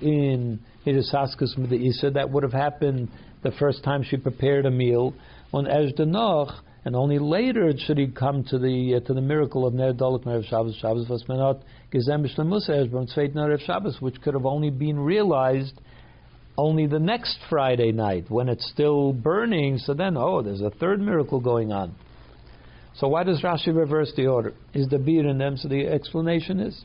in Hirisaskus mit the Isa. That would have happened the first time she prepared a meal. On Esh Noch, and only later should he come to the uh, to the miracle of Ner Dolok Ner Shabbos Shabbos was menot Gezem B'Shlemus Erzbom Tzveit Ner Shabbos, which could have only been realized only the next Friday night when it's still burning. So then, oh, there's a third miracle going on. So why does Rashi reverse the order? Is the beer in them? So the explanation is.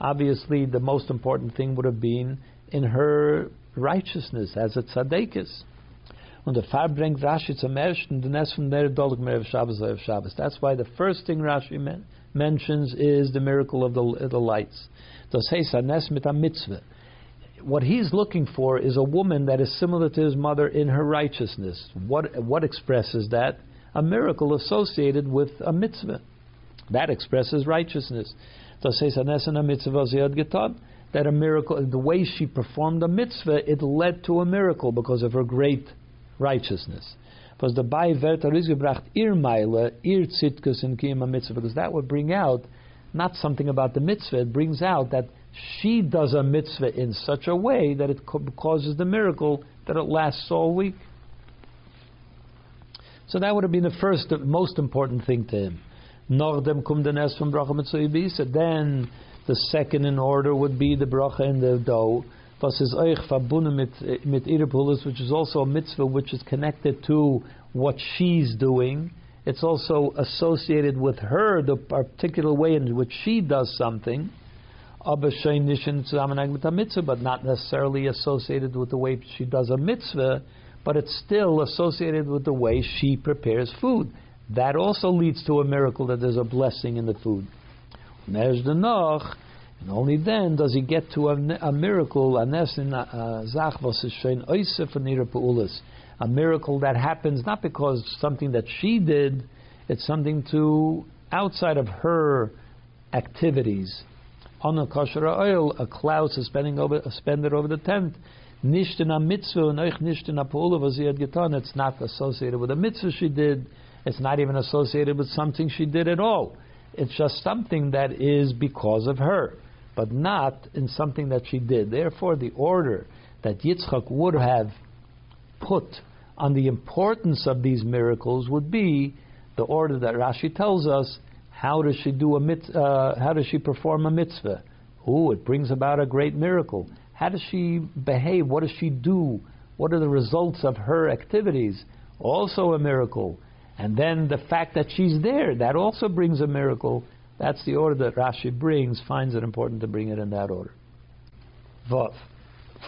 Obviously, the most important thing would have been in her righteousness as a tzadekis. Und der Farb bringt Rashi zum ersten, den Nest von der Dolg Merev Shabbos Erev Shabbos. That's why the first thing Rashi men- mentions is the miracle of the, the lights. Das heißt, Nes mit a mitzvah. What he's looking for is a woman that is similar to his mother in her righteousness. What, what expresses that? A miracle associated with a mitzvah. That expresses righteousness. That a miracle, the way she performed a mitzvah, it led to a miracle because of her great righteousness. Because the Bai Verta gebracht ir Meile, ir Tzitkus in Kiyama mitzvah, because that would bring out not something about the mitzvah, it brings out that she does a mitzvah in such a way that it causes the miracle that it lasts all week. So that would have been the first, most important thing to him. Nordem kum den es from bracha mitzvah Then the second in order would be the bracha in the dough was is euch verbunden mit mit Iripulus, which is also a mitzvah which is connected to what she's doing. It's also associated with her, the particular way in which she does something. But not necessarily associated with the way she does a mitzvah, but it's still associated with the way she prepares food. That also leads to a miracle that there's a blessing in the food. There's the and only then does he get to a, a miracle, a uh, a miracle that happens not because something that she did, it's something to outside of her activities. On a kosher oil, a cloud suspending over, suspended over the tent. Nicht a mitzvah and euch nicht had getan. It's not associated with a mitzvah she did. It's not even associated with something she did at all. It's just something that is because of her but not in something that she did. Therefore, the order that Yitzchak would have put on the importance of these miracles would be the order that Rashi tells us. How does she do a mit, uh, How does she perform a mitzvah? Oh, it brings about a great miracle. How does she behave? What does she do? What are the results of her activities? Also a miracle. And then the fact that she's there, that also brings a miracle. That's the order that Rashi brings, finds it important to bring it in that order. Vav.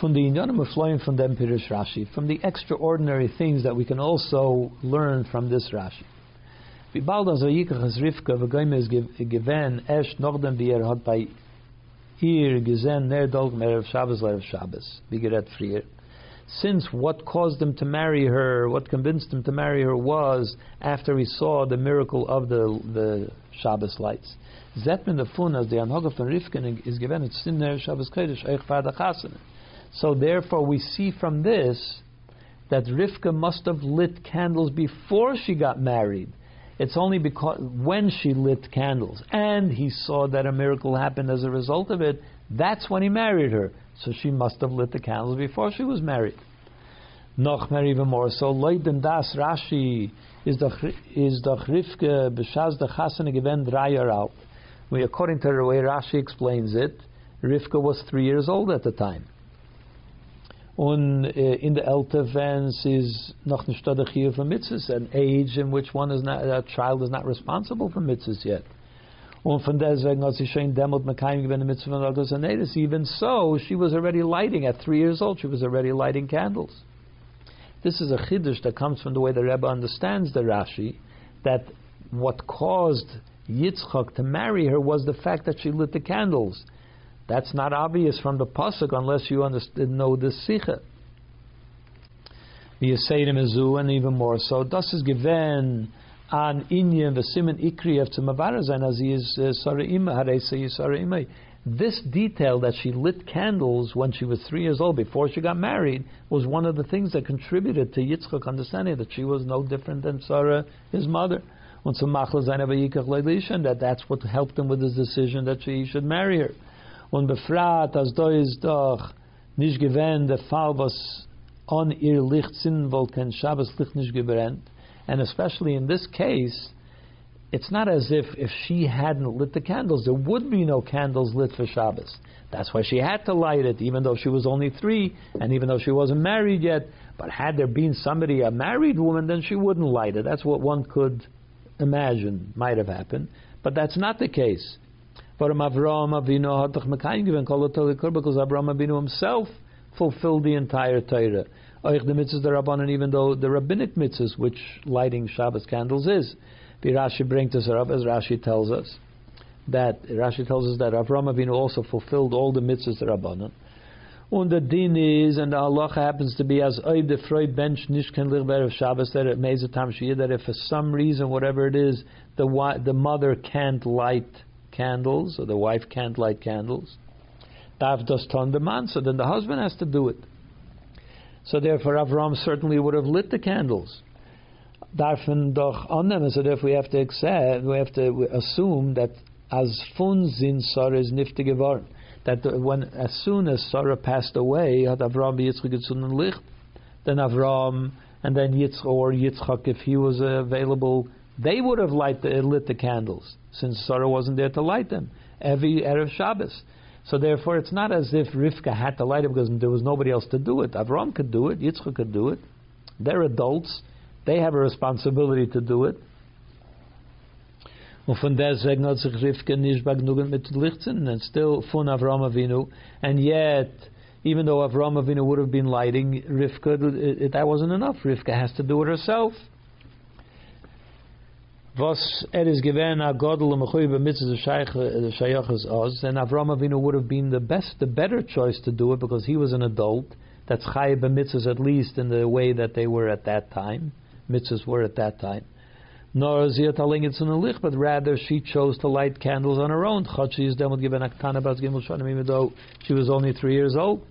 From the Inyanim flowing from them Pirish Rashi, from the extraordinary things that we can also learn from this Rashi. Since what caused him to marry her, what convinced him to marry her was after he saw the miracle of the the Shabbos lights. Zetman the fun as the Rivken is given it's in there Shabbos Kodesh Eich. So therefore we see from this that Rivka must have lit candles before she got married. It's only because when she lit candles and he saw that a miracle happened as a result of it, that's when he married her. So she must have lit the candles before she was married. Nochmer even more. So leiden das Rashi is the is the Rivke b'shaz the chasana given drei alt. We according to the way Rashi explains it, Rivka was three years old at the time. Und uh, in the Eltevens is noch nicht Chiyuv for mitzvahs, an age in which one is not, a child is not responsible for mitzvahs yet. Even so, she was already lighting at three years old. She was already lighting candles. This is a chiddush that comes from the way the Rebbe understands the Rashi, that what caused Yitzchak to marry her was the fact that she lit the candles. That's not obvious from the pasuk unless you understand, know the sikha. The Yisayim Mizu, and even more so. Das is given an inyan v'simen ikri of tzimavarazan as he is uh, saraim haresa yisaraimai. This detail that she lit candles when she was three years old before she got married was one of the things that contributed to Yitzchak understanding that she was no different than Sarah, his mother. And that that's what helped him with his decision that she should marry her. Und befragt, als da ist doch gewähnt Fall, was on ihr Licht weil kein Licht nicht. And especially in this case, it's not as if if she hadn't lit the candles, there would be no candles lit for Shabbos. That's why she had to light it, even though she was only three, and even though she wasn't married yet. But had there been somebody, a married woman, then she wouldn't light it. That's what one could imagine might have happened. But that's not the case. But Avraham Avinu because Avraham Avinu himself fulfilled the entire Torah. Oich the mitzvahs the Rabbanan, even though the rabbinic mitzvahs, which lighting Shabbos candles is. The Rashi brings us up, as Rashi tells us, that Rashi tells us that Avraham Avinu also fulfilled all the mitzvahs the Rabbanan. And the din is, and the halacha happens to be as oiv the freud bench nishken lichber of Shabbos that it meza tam that if for some reason, whatever it is, the the mother can't light candles or the wife can't light candles, dav does ton the man, so then the husband has to do it. So therefore, Avram certainly would have lit the candles darfen doch annehmen, so therefore we have to accept, we have to assume that as fun zin Sarah is nifte geworden. That when, as soon as Sarah passed away, had Avram Yitzchak gezunden licht, then Avram and then Yitzchak or Yitzchak, if he was available, they would have light the, lit the candles, since Sarah wasn't there to light them every erev Shabbos. So therefore, it's not as if Rivka had to light it because there was nobody else to do it. Avram could do it, Yitzchak could do it. They're adults. They have a responsibility to do it. Und von and still von Avram Avinu. And yet, even though Avram Avinu would have been lighting, Rivka, that wasn't enough. Rivka has to do it herself. Was er is given a godel mechuy mitzvah shayachas oz, and Avram Avinu would have been the best, the better choice to do it because he was an adult. That's chayiv mitzvahs at least in the way that they were at that time mitzvahs were at that time. Nor lich, but rather she chose to light candles on her own. Even though she was only three years old.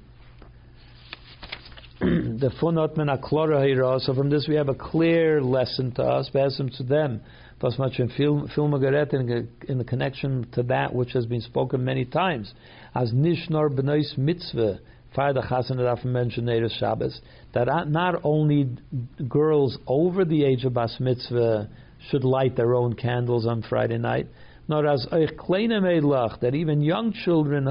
the funot men aklora So from this we have a clear lesson to us, besim to them. Plus much in film in the connection to that which has been spoken many times. As nishnor benois mitzvah Father Chassan that mentioned Erev Shabbos, that not only girls over the age of Bas Mitzvah should light their own candles on Friday night, nor as a kleiner meilach that even young children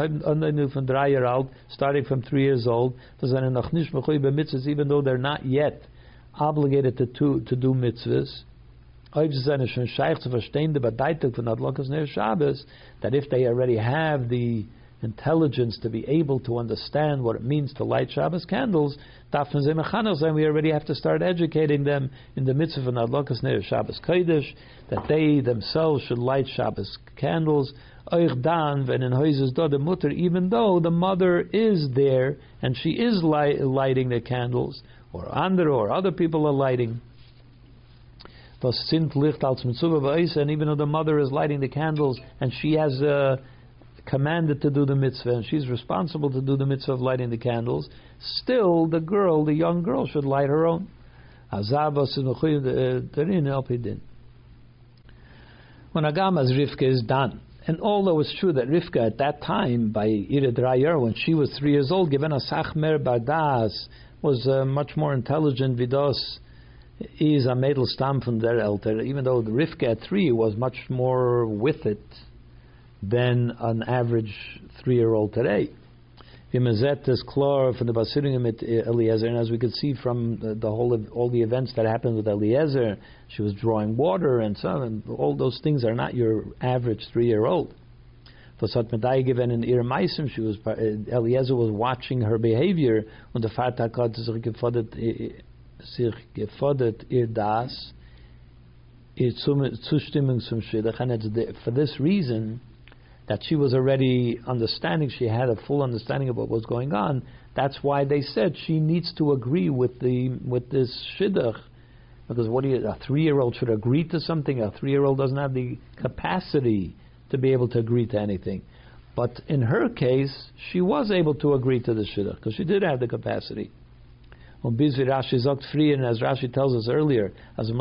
starting from three years old, even though they're not yet obligated to, to, to do mitzvahs, that if they already have the intelligence to be able to understand what it means to light Shabbos candles, and we already have to start educating them in the mitzvah of Adlokas Ner Shabbos Kodesh, that they themselves should light Shabbos candles, even though the mother is there and she is light, lighting the candles, or under or other people are lighting. And even though the mother is lighting the candles and she has a commanded to do the mitzvah and she's responsible to do the mitzvah of lighting the candles, still the girl, the young girl, should light her own. when Agama's Rivka is done. And although it's true that Rivka at that time, by Ira Drayer, when she was three years old, given a Sachmer Bardas, was uh, much more intelligent vidos is a medel stam from their elder, even though Rivka at three was much more with it than an average three year old today. Vimazet is clear from the Basirim at Eliezer, and as we could see from the, whole of all the events that happened with Eliezer, she was drawing water and so on. And all those things are not your average three year old. In she was uh, Eliezer was watching her behavior und der for this reason that she was already understanding, she had a full understanding of what was going on. That's why they said she needs to agree with the with this shidduch, because what you, a three-year-old should agree to something? A three-year-old doesn't have the capacity to be able to agree to anything. But in her case, she was able to agree to the shidduch because she did have the capacity. And as Rashi tells us earlier, as the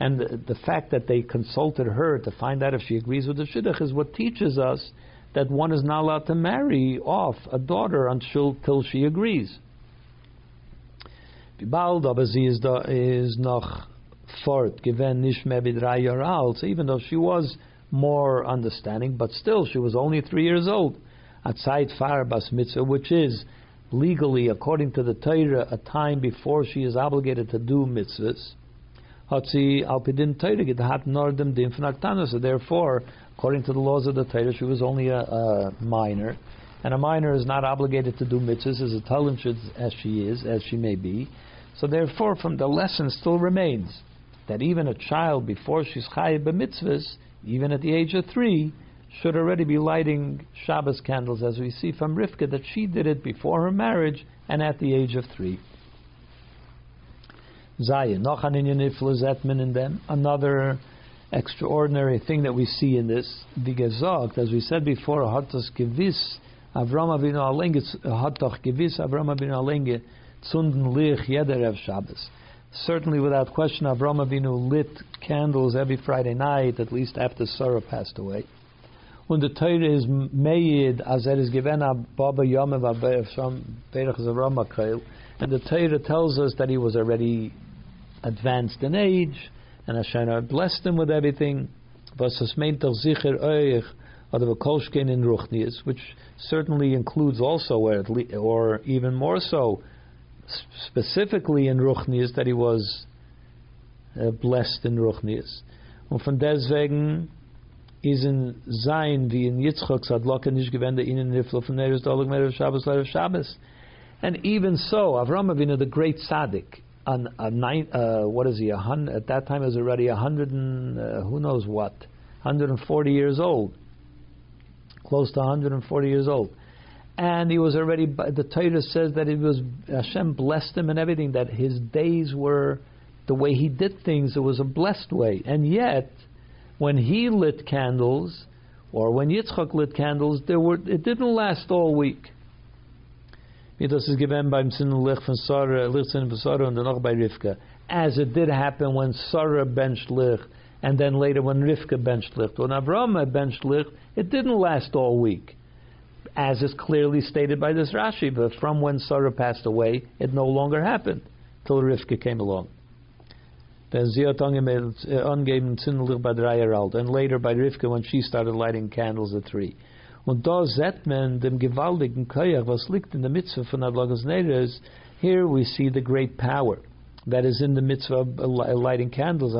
and the, the, fact that they consulted her to find out if she agrees with the shidduch is what teaches us that one is not allowed to marry off a daughter until till she agrees. Bald even though she was more understanding, but still she was only three years old. At Zeit Far Bas Mitzvah, which is legally, according to the Torah, a time before she is obligated to do mitzvahs din. So therefore, according to the laws of the Torah, she was only a, a minor. And a minor is not obligated to do mitzvahs as intelligent as she is, as she may be. So therefore, from the lesson still remains that even a child, before she's chayiv b'mitzvahs, even at the age of three, should already be lighting Shabbos candles, as we see from Rivka that she did it before her marriage and at the age of three. Zayin. Another extraordinary thing that we see in this, the gesagt, as we said before, Avram Avinu Alenge, Avram Avinu Alenge, lich Shabbos. Certainly, without question, Avram Avinu lit candles every Friday night, at least after Sarah passed away. When the Torah is made, as it is given Baba Yomev Zavram and the Torah tells us that he was already advanced in age, and Hashem blessed him with everything. In which certainly includes also, or even more so, specifically in Ruchnias, that he was uh, blessed in Ruchnias. Und von deswegen is in sein wie in Yitzchak Sadlaka nicht gewende ihnen Niflo von Neres Dolag Merev Shabbos Lerev Shabbos. And even so, Avram Avinu, the great tzaddik, an, a nine, uh, what is he? A hundred, at that time, he was already a hundred and uh, who knows what, 140 years old, close to 140 years old, and he was already. The Torah says that it was Hashem blessed him and everything. That his days were the way he did things. It was a blessed way, and yet when he lit candles, or when Yitzchak lit candles, there were it didn't last all week. Das ist given beim Lich von Sarah, von Sarah dann auch bei Rivka. As it did happen when Sarah benched Lich, and then later when Rivka benched Lich. When Abraham benched Lich, it didn't last all week. As is clearly stated by this Rashi, but from when Sarah passed away, it no longer happened till Rivka came along. Then Ziot angeben Zinnelich by drei Jahre and later by Rivka when she started lighting candles at three. Und da sieht man dem gewaltigen Koyach, was liegt in der Mitzvah von Adlagas Neres. Here we see the great power that is in the mitzvah of lighting candles.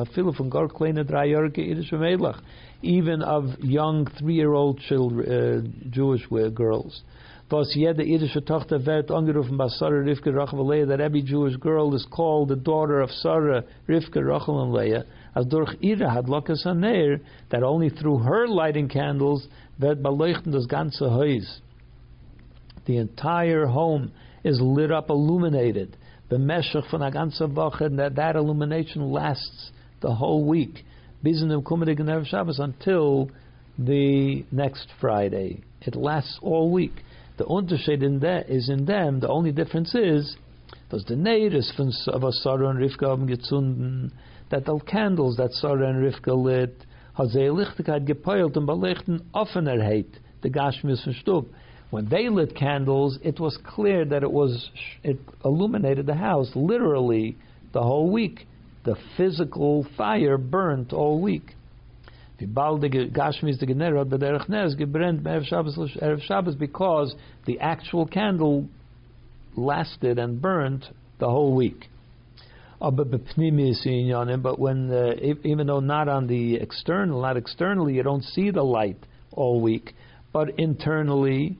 Even of young three-year-old children, uh, Jewish girls. Was jede irische Tochter wird angerufen Sarah, Rivka, Rachel, Leah, that every Jewish girl is called the daughter of Sarah, Rivka, Rachel, and Leah, as durch ihre Hadlakas that only through her lighting candles wird beleuchten das ganze Haus. The entire home is lit up, illuminated. Bemeshach von a ganze Woche, and that, that illumination lasts the whole week. Bis in dem Shabbos until the next Friday. It lasts all week. The Unterschied in that is in them, the only difference is Does the Neiris von Sarah and Rivka haben gezunden, that the candles that Sarah and Rivka lit, hat sie Lichtigkeit gepeilt und belichten offenerheit, the Gashmis von Stub. When they lit candles, it was clear that it was it illuminated the house literally the whole week. The physical fire burnt all week. Because the actual candle lasted and burnt the whole week. But when, uh, even though not on the external, not externally, you don't see the light all week, but internally,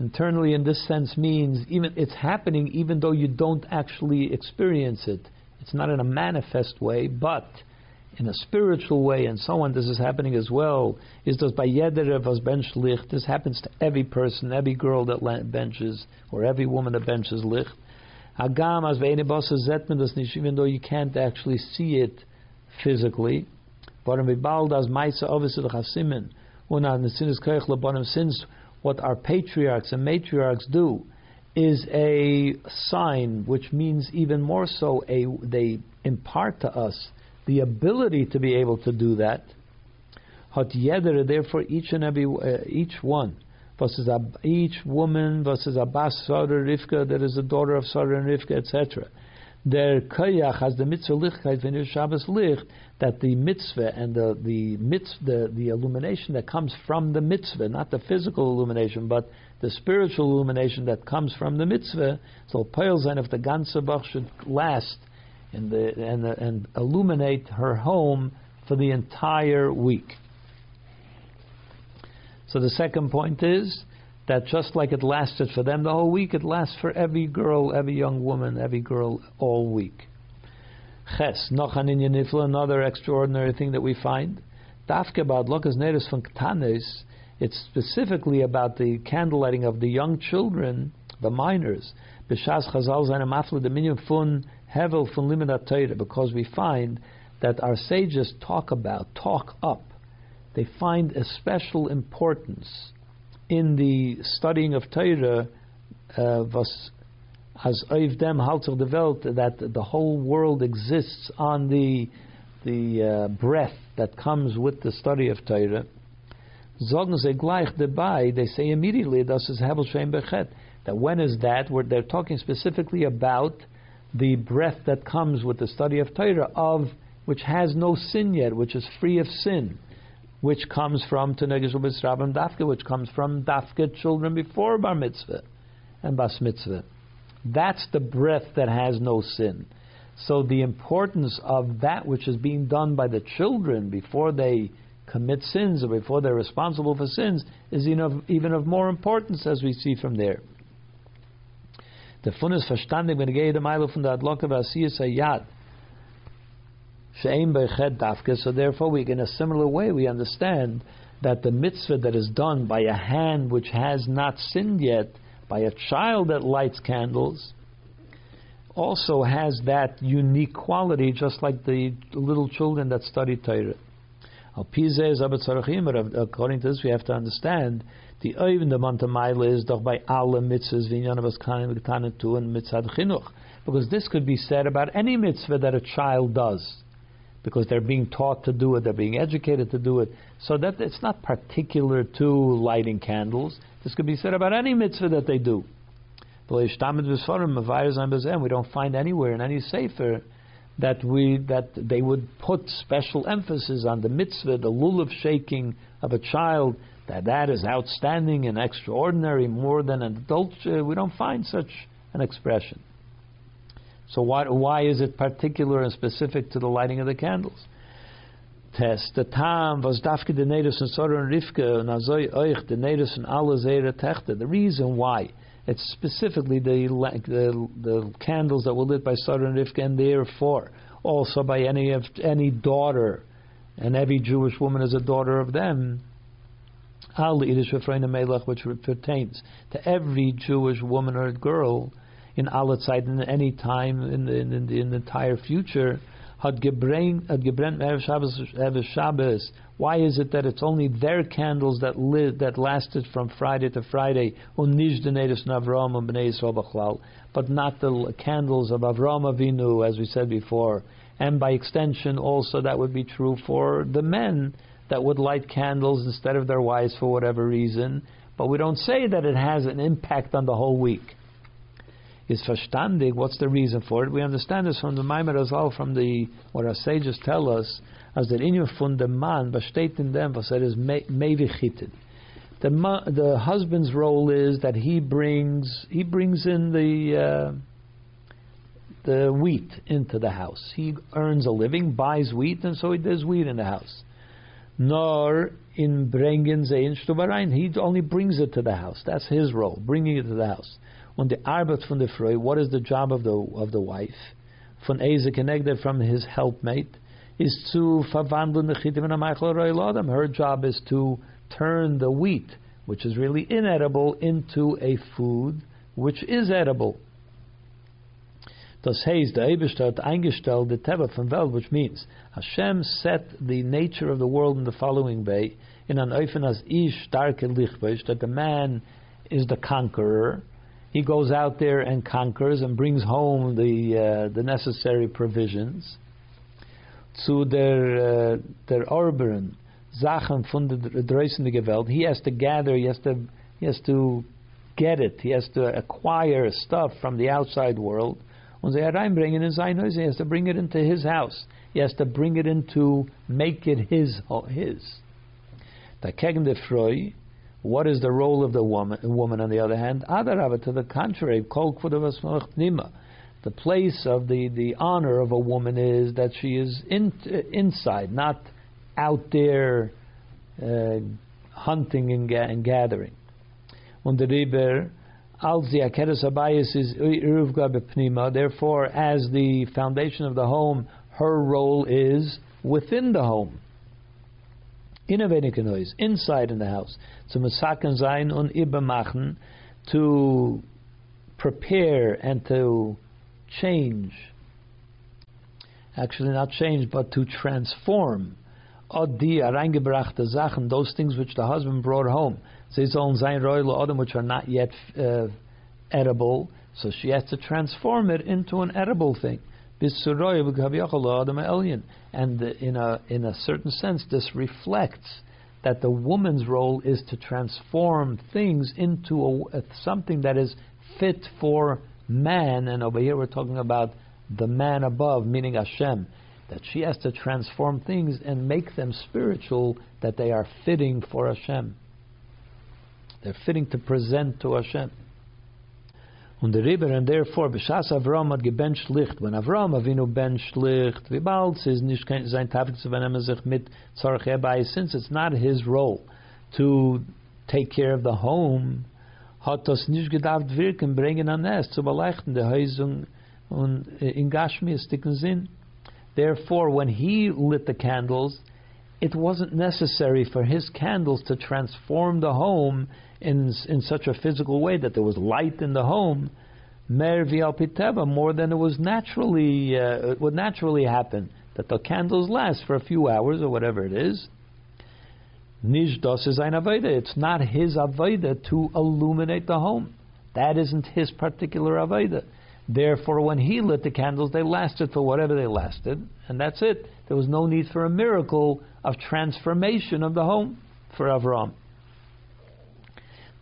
internally in this sense means even it's happening even though you don't actually experience it. It's not in a manifest way, but in a spiritual way and so on. This is happening as well. Is this by yeder was bench licht? This happens to every person, every girl that benches, or every woman that benches licht. Hagam as zetmen das nicht, even though you can't actually see it physically. But bald as maisa obviously chasimin, unan the sin is koich labonim since what our patriarchs and matriarchs do is a sign which means even more so a they impart to us the ability to be able to do that. Hot yeder, therefore each and every uh, each one versus each woman versus a bas Sarah Rivka that is the daughter of Sarah and Rivka, etc. Der koyach has the mitzvah lichtkeit when Shabbos licht that the mitzvah and the the mitzvah the, the illumination that comes from the mitzvah, not the physical illumination, but the spiritual illumination that comes from the mitzvah. So sein if the ganze Bach should last and the, and the, and illuminate her home for the entire week. So the second point is that just like it lasted for them the whole week, it lasts for every girl, every young woman, every girl all week. Ches, another extraordinary thing that we find. Dafke about lokas neres von it's specifically about the candle lighting of the young children, the minors. B'shas chazal zayne mafle dominion fun hevel fun limidat because we find that our sages talk about, talk up, they find a special importance in the studying of Torah, uh, was as Oiv Dem Halter developed that the whole world exists on the the uh, breath that comes with the study of Torah. Sagen sie gleich dabei, they say immediately, das ist Hebel Shem Bechet. That when is that? Where they're talking specifically about the breath that comes with the study of Torah, of which has no sin yet, which is free of sin which comes from Tenegish Rabban Dafka, which comes from Dafka children before Bar Mitzvah and Bas Mitzvah. That's the breath that has no sin. So the importance of that which is being done by the children before they commit sins or before they're responsible for sins is even of, even of more importance as we see from there. The fun is verstandig wenn gehe der Meile von der Adlocke so therefore, we, in a similar way, we understand that the mitzvah that is done by a hand which has not sinned yet, by a child that lights candles, also has that unique quality, just like the little children that study Torah. According to this, we have to understand the oivin the Montemaila is doch by alle mitzvahs v'inyanavas and mitzvah chinuch. Because this could be said about any mitzvah that a child does because they're being taught to do it, they're being educated to do it. So that it's not particular to lighting candles. This could be said about any mitzvah that they do. We don't find anywhere in any sefer that we that they would put special emphasis on the mitzvah, the lulav shaking of a child, that that is outstanding and extraordinary more than an adult. We don't find such an expression. So why, why is it particular and specific to the lighting of the candles? Test. The time was dafke de nedus and Sora and Rivka and oich de nedus and alle zera techte. The reason why it's specifically the, the, the candles that were lit by Sora and Rivka and therefore also by any of any daughter and every Jewish woman is a daughter of them. Al Yiddish Melech, which pertains to every Jewish woman or girl in Alatzeit in any time in the, in, the, in the entire future. had gebrennt Erev Shabbos. Why is it that it's only their candles that lit, that lasted from Friday to Friday, but not the candles of Avram Avinu, as we said before, and by extension also that would be true for the men that would light candles instead of their wives for whatever reason. But we don't say that it has an impact on the whole week is verstandig. What's the reason for it? We understand this from the Maimer as well, from the what our sages tell us, as the inyo von dem man besteht in dem, was er is. The the husband's role is that he brings he brings in the uh, the wheat into the house. He earns a living, buys wheat, and so he does wheat in the house. Nor in bringen ze in He only brings it to the house. That's his role, bringing it to the house. On the arbeit von der Frau, what is the job of the of the wife? Von Eze connected from his helpmate is to verwandeln the chitim in Her job is to turn the wheat, which is really inedible, into a food which is edible. Das heißt, der Eberster hat eingestellt the Teva von Welt, which means Hashem set the nature of the world in the following way, in an Eufen as ish starke Lichtbisch, that the man is the conqueror, he goes out there and conquers and brings home the uh, the necessary provisions. To their uh, their Orberen, Sachen von der Dreisende. He has to gather. He has to he has to get it. He has to acquire stuff from the outside world. Und sie hereinbringen in sein Haus. He has to bring it into his house. He has to bring it into make it his his. Da kegen de Freu what is the role of the woman? Woman, on the other hand, adarava to the contrary, kol The place of the, the honor of a woman is that she is in, inside, not out there uh, hunting and, ga- and gathering. Abayis is bepnima, therefore, as the foundation of the home, her role is within the home noise inside in the house, to Masaken sein und übermachen, to prepare and to change. Actually, not change, but to transform. Die hereingebrachte Sachen, those things which the husband brought home. Sie sollen sein odom which are not yet uh, edible, so she has to transform it into an edible thing. And in a, in a certain sense, this reflects that the woman's role is to transform things into a, something that is fit for man. And over here we're talking about the man above, meaning Hashem. That she has to transform things and make them spiritual, that they are fitting for Hashem. They're fitting to present to Hashem. Und der Riber, and therefore, B'shas Avram hat gebencht Licht. When Avram Avinu bencht Licht, wie bald es ist nicht sein Tafik zu er sich mit Zorch herbei, since it's not his role to take care of the home, hat das nicht gedacht wirken, bringen an es, zu beleuchten die Häusung und in Gashmistiken Sinn. Therefore, when he lit the candles, it wasn't necessary for his candles to transform the home in in such a physical way that there was light in the home, more than it was naturally uh, it would naturally happen that the candles last for a few hours or whatever it is. Nishdos is ein avoda. It's not his avoda to illuminate the home. That isn't his particular avoda. Therefore, when he lit the candles, they lasted for whatever they lasted, and that's it. There was no need for a miracle of transformation of the home for Avram.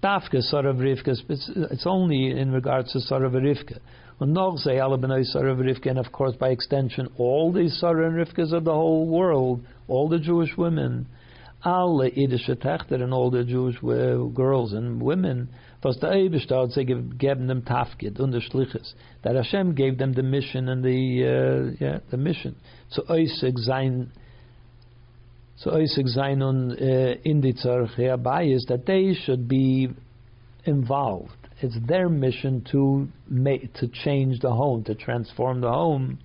Dafka of Rivka, it's only in regards to of Rivka. And of course by extension all the Sarah and Rivkas of the whole world, all the Jewish women, alle idische and all the Jewish girls and women, was the say gave them tafkid under shlichus that Hashem gave them the mission and the uh, yeah the mission. So oisig sein so Isaac Zainon uh, in the Tzarech is that they should be involved. It's their mission to make, to change the home, to transform the home.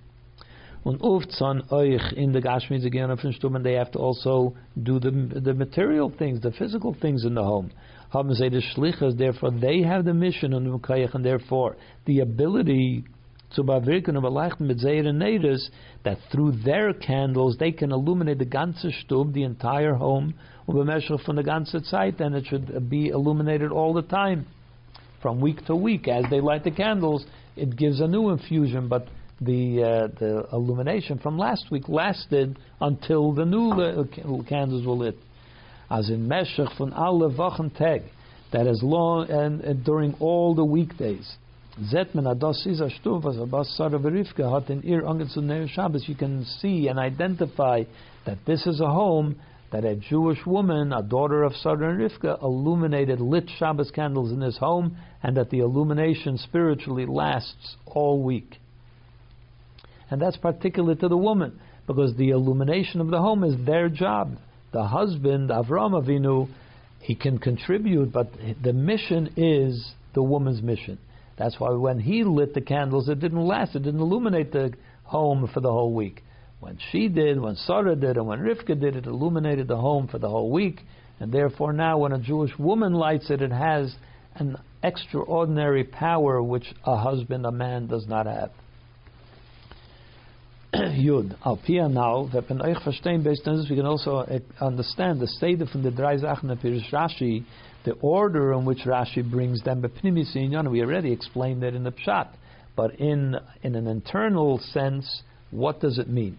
Und Uftzon euch in the Gashmiz again of Stummen, they have to also do the the material things, the physical things in the home. Haben the shlichas, therefore they have the mission on the and therefore the ability zu bewirken und beleuchten mit Seher that through their candles they can illuminate the ganze Stub, the entire home, und bemeshach von der ganze Zeit, and it should be illuminated all the time, from week to week. As they light the candles, it gives a new infusion, but the uh, the illumination from last week lasted until the new uh, candles were lit. As in Meshach von alle Wochen Tag, that is long and, and during all the weekdays. Zetman Ados is a Shtuv, as Abbas Sarah Verifka hat in Ir Angetzun Shabbos, you can see and identify that this is a home that a Jewish woman, a daughter of Sarah and Rivka, illuminated lit Shabbos candles in this home, and that the illumination spiritually lasts all week. And that's particular to the woman, because the illumination of the home is their job. The husband, Avram Avinu, he can contribute, but the mission is the woman's mission. That's why when he lit the candles, it didn't last. It didn't illuminate the home for the whole week. When she did, when Sarah did, and when Rivka did, it illuminated the home for the whole week. And therefore, now when a Jewish woman lights it, it has an extraordinary power which a husband, a man, does not have. Yud. Al now, we can also uh, understand the state of the drei Sachen of Rashi, the order in which Rashi brings them. We already explained that in the Pshat. But in, in an internal sense, what does it mean?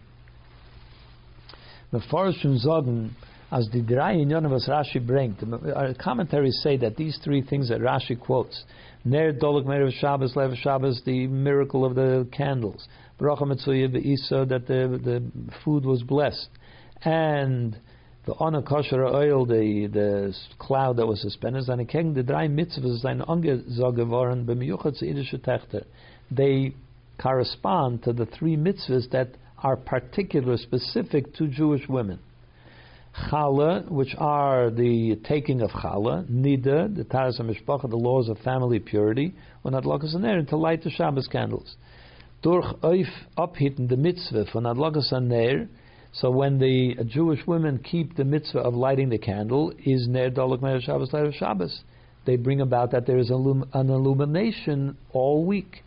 As the drei Inyanim was Rashi bringt, uh, our commentaries say that these three things that Rashi quotes, Ner Dolok Merev Shabbos, Lev Shabbos, the miracle of the candles, Bracha Metzuya Isa, that the, the food was blessed, and the honor kosher oil, the the cloud that was suspended, and king the drei mitzvahs sein angesagt geworden bemiyuchat idische Techter. They correspond to the three mitzvahs that are particular, specific to Jewish women. Chala, which are the taking of chala, nida, the taras mishpacha, the laws of family purity, and adlakas aner, to light the Shabbos candles. Durch oif abhitten the mitzvah von adlakas aner, so when the Jewish women keep the mitzvah of lighting the candle, is ner dalak mer Shabbos light of Shabbos. They bring about that there is an illumination all week.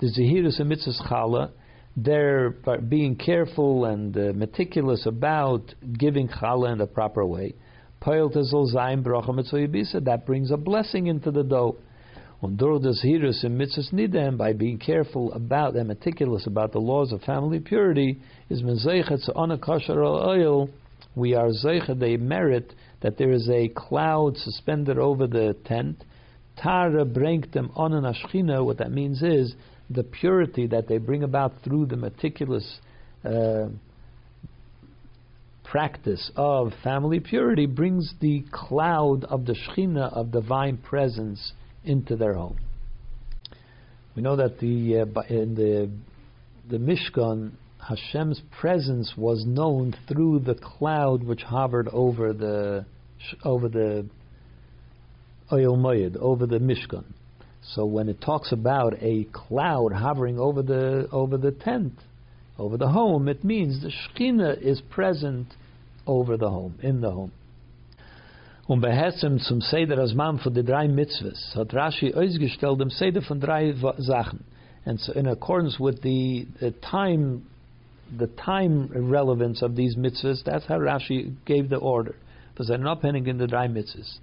The zehirus and mitzvahs chala, they're being careful and uh, meticulous about giving challah in the proper way. That brings a blessing into the dough. Und durch das Hirus in Mitzvahs Nidem, by being careful about and meticulous about the laws of family purity, is Mezeichet to kosher oil. We are Zeichet, they merit that there is a cloud suspended over the tent. Tara bring them on an ashchina. What that means is the purity that they bring about through the meticulous uh, practice of family purity brings the cloud of the Shechina of divine presence into their home. We know that the uh, in the the Mishkan, Hashem's presence was known through the cloud which hovered over the over the Oyel over the Mishkan. So when it talks about a cloud hovering over the over the tent, over the home, it means the Shekhinah is present over the home, in the home. Und bei Hesem zum Seder als Mann für die drei Mitzvahs hat Rashi ausgestellt dem Seder von drei Sachen. And so in accordance with the, the time the time relevance of these mitzvahs, that's how Rashi gave the order. Das ist ein in the drei Mitzvahs.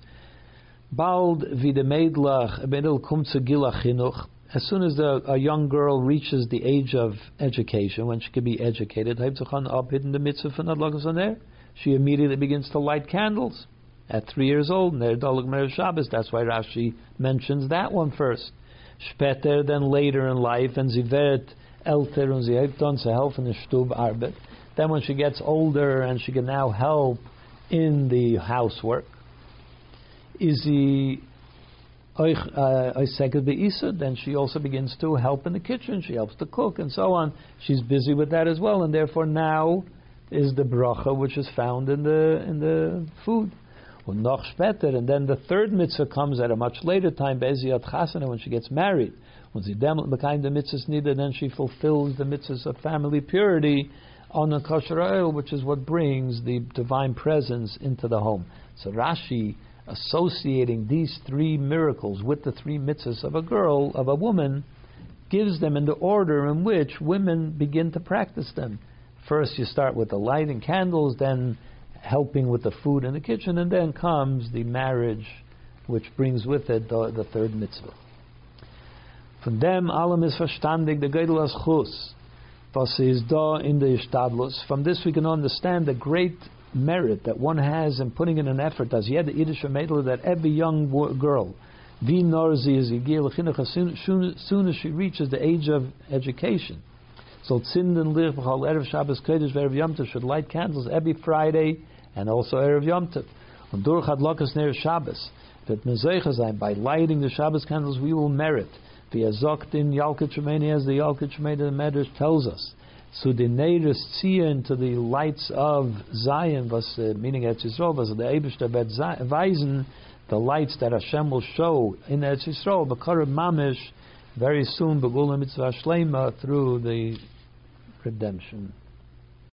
Bald wie de Meidlach, kommt zu Chinuch, as soon as the, a young girl reaches the age of education, when she can be educated, the mitzvah she immediately begins to light candles. At three years old, Ner Dalag Mer Shabbos, that's why Rashi mentions that one first. Später, then later in life, and Stub Arbeit. Then when she gets older and she can now help in the housework, is he uh, then she also begins to help in the kitchen. She helps to cook and so on. She's busy with that as well, and therefore now is the bracha which is found in the in the food. Noch später, and then the third mitzvah comes at a much later time, Be'eziyat Chasana, when she gets married. When she became the mitzvahs needed, then she fulfills the mitzvahs of family purity on the kosher oil, which is what brings the divine presence into the home. So Rashi associating these three miracles with the three mitzvahs of a girl, of a woman, gives them in the order in which women begin to practice them. First, you start with the lighting candles, then helping with the food in the kitchen, and then comes the marriage, which brings with it the, the third mitzvah. Von dem allem ist verstandig der Gödel als Chus, was ist da in der Stadlus. From this we can understand the great merit that one has in putting in an effort, as yet the irische Mädel, that every young girl, wie is as soon as she reaches the age of education, so Tzinden Lich B'chal Erev Shabbos Kodesh Erev Yom should light candles every Friday and also Erev Yom Tov. Und durch Hadlokas Ner Shabbos that Mezeicha sein, by lighting the Shabbos candles we will merit. Wie er in Yalkut Shimoni, as the Yalkut Shimoni the Medrash tells us, so the Neiris ziehen to the lights of Zion, was uh, meaning Eretz Yisrael, was the Eibishter bet weisen, the lights that Hashem will show in Eretz Yisrael, B'karev Mamish, very soon, Begulam Mitzvah Shlema, through the redemption.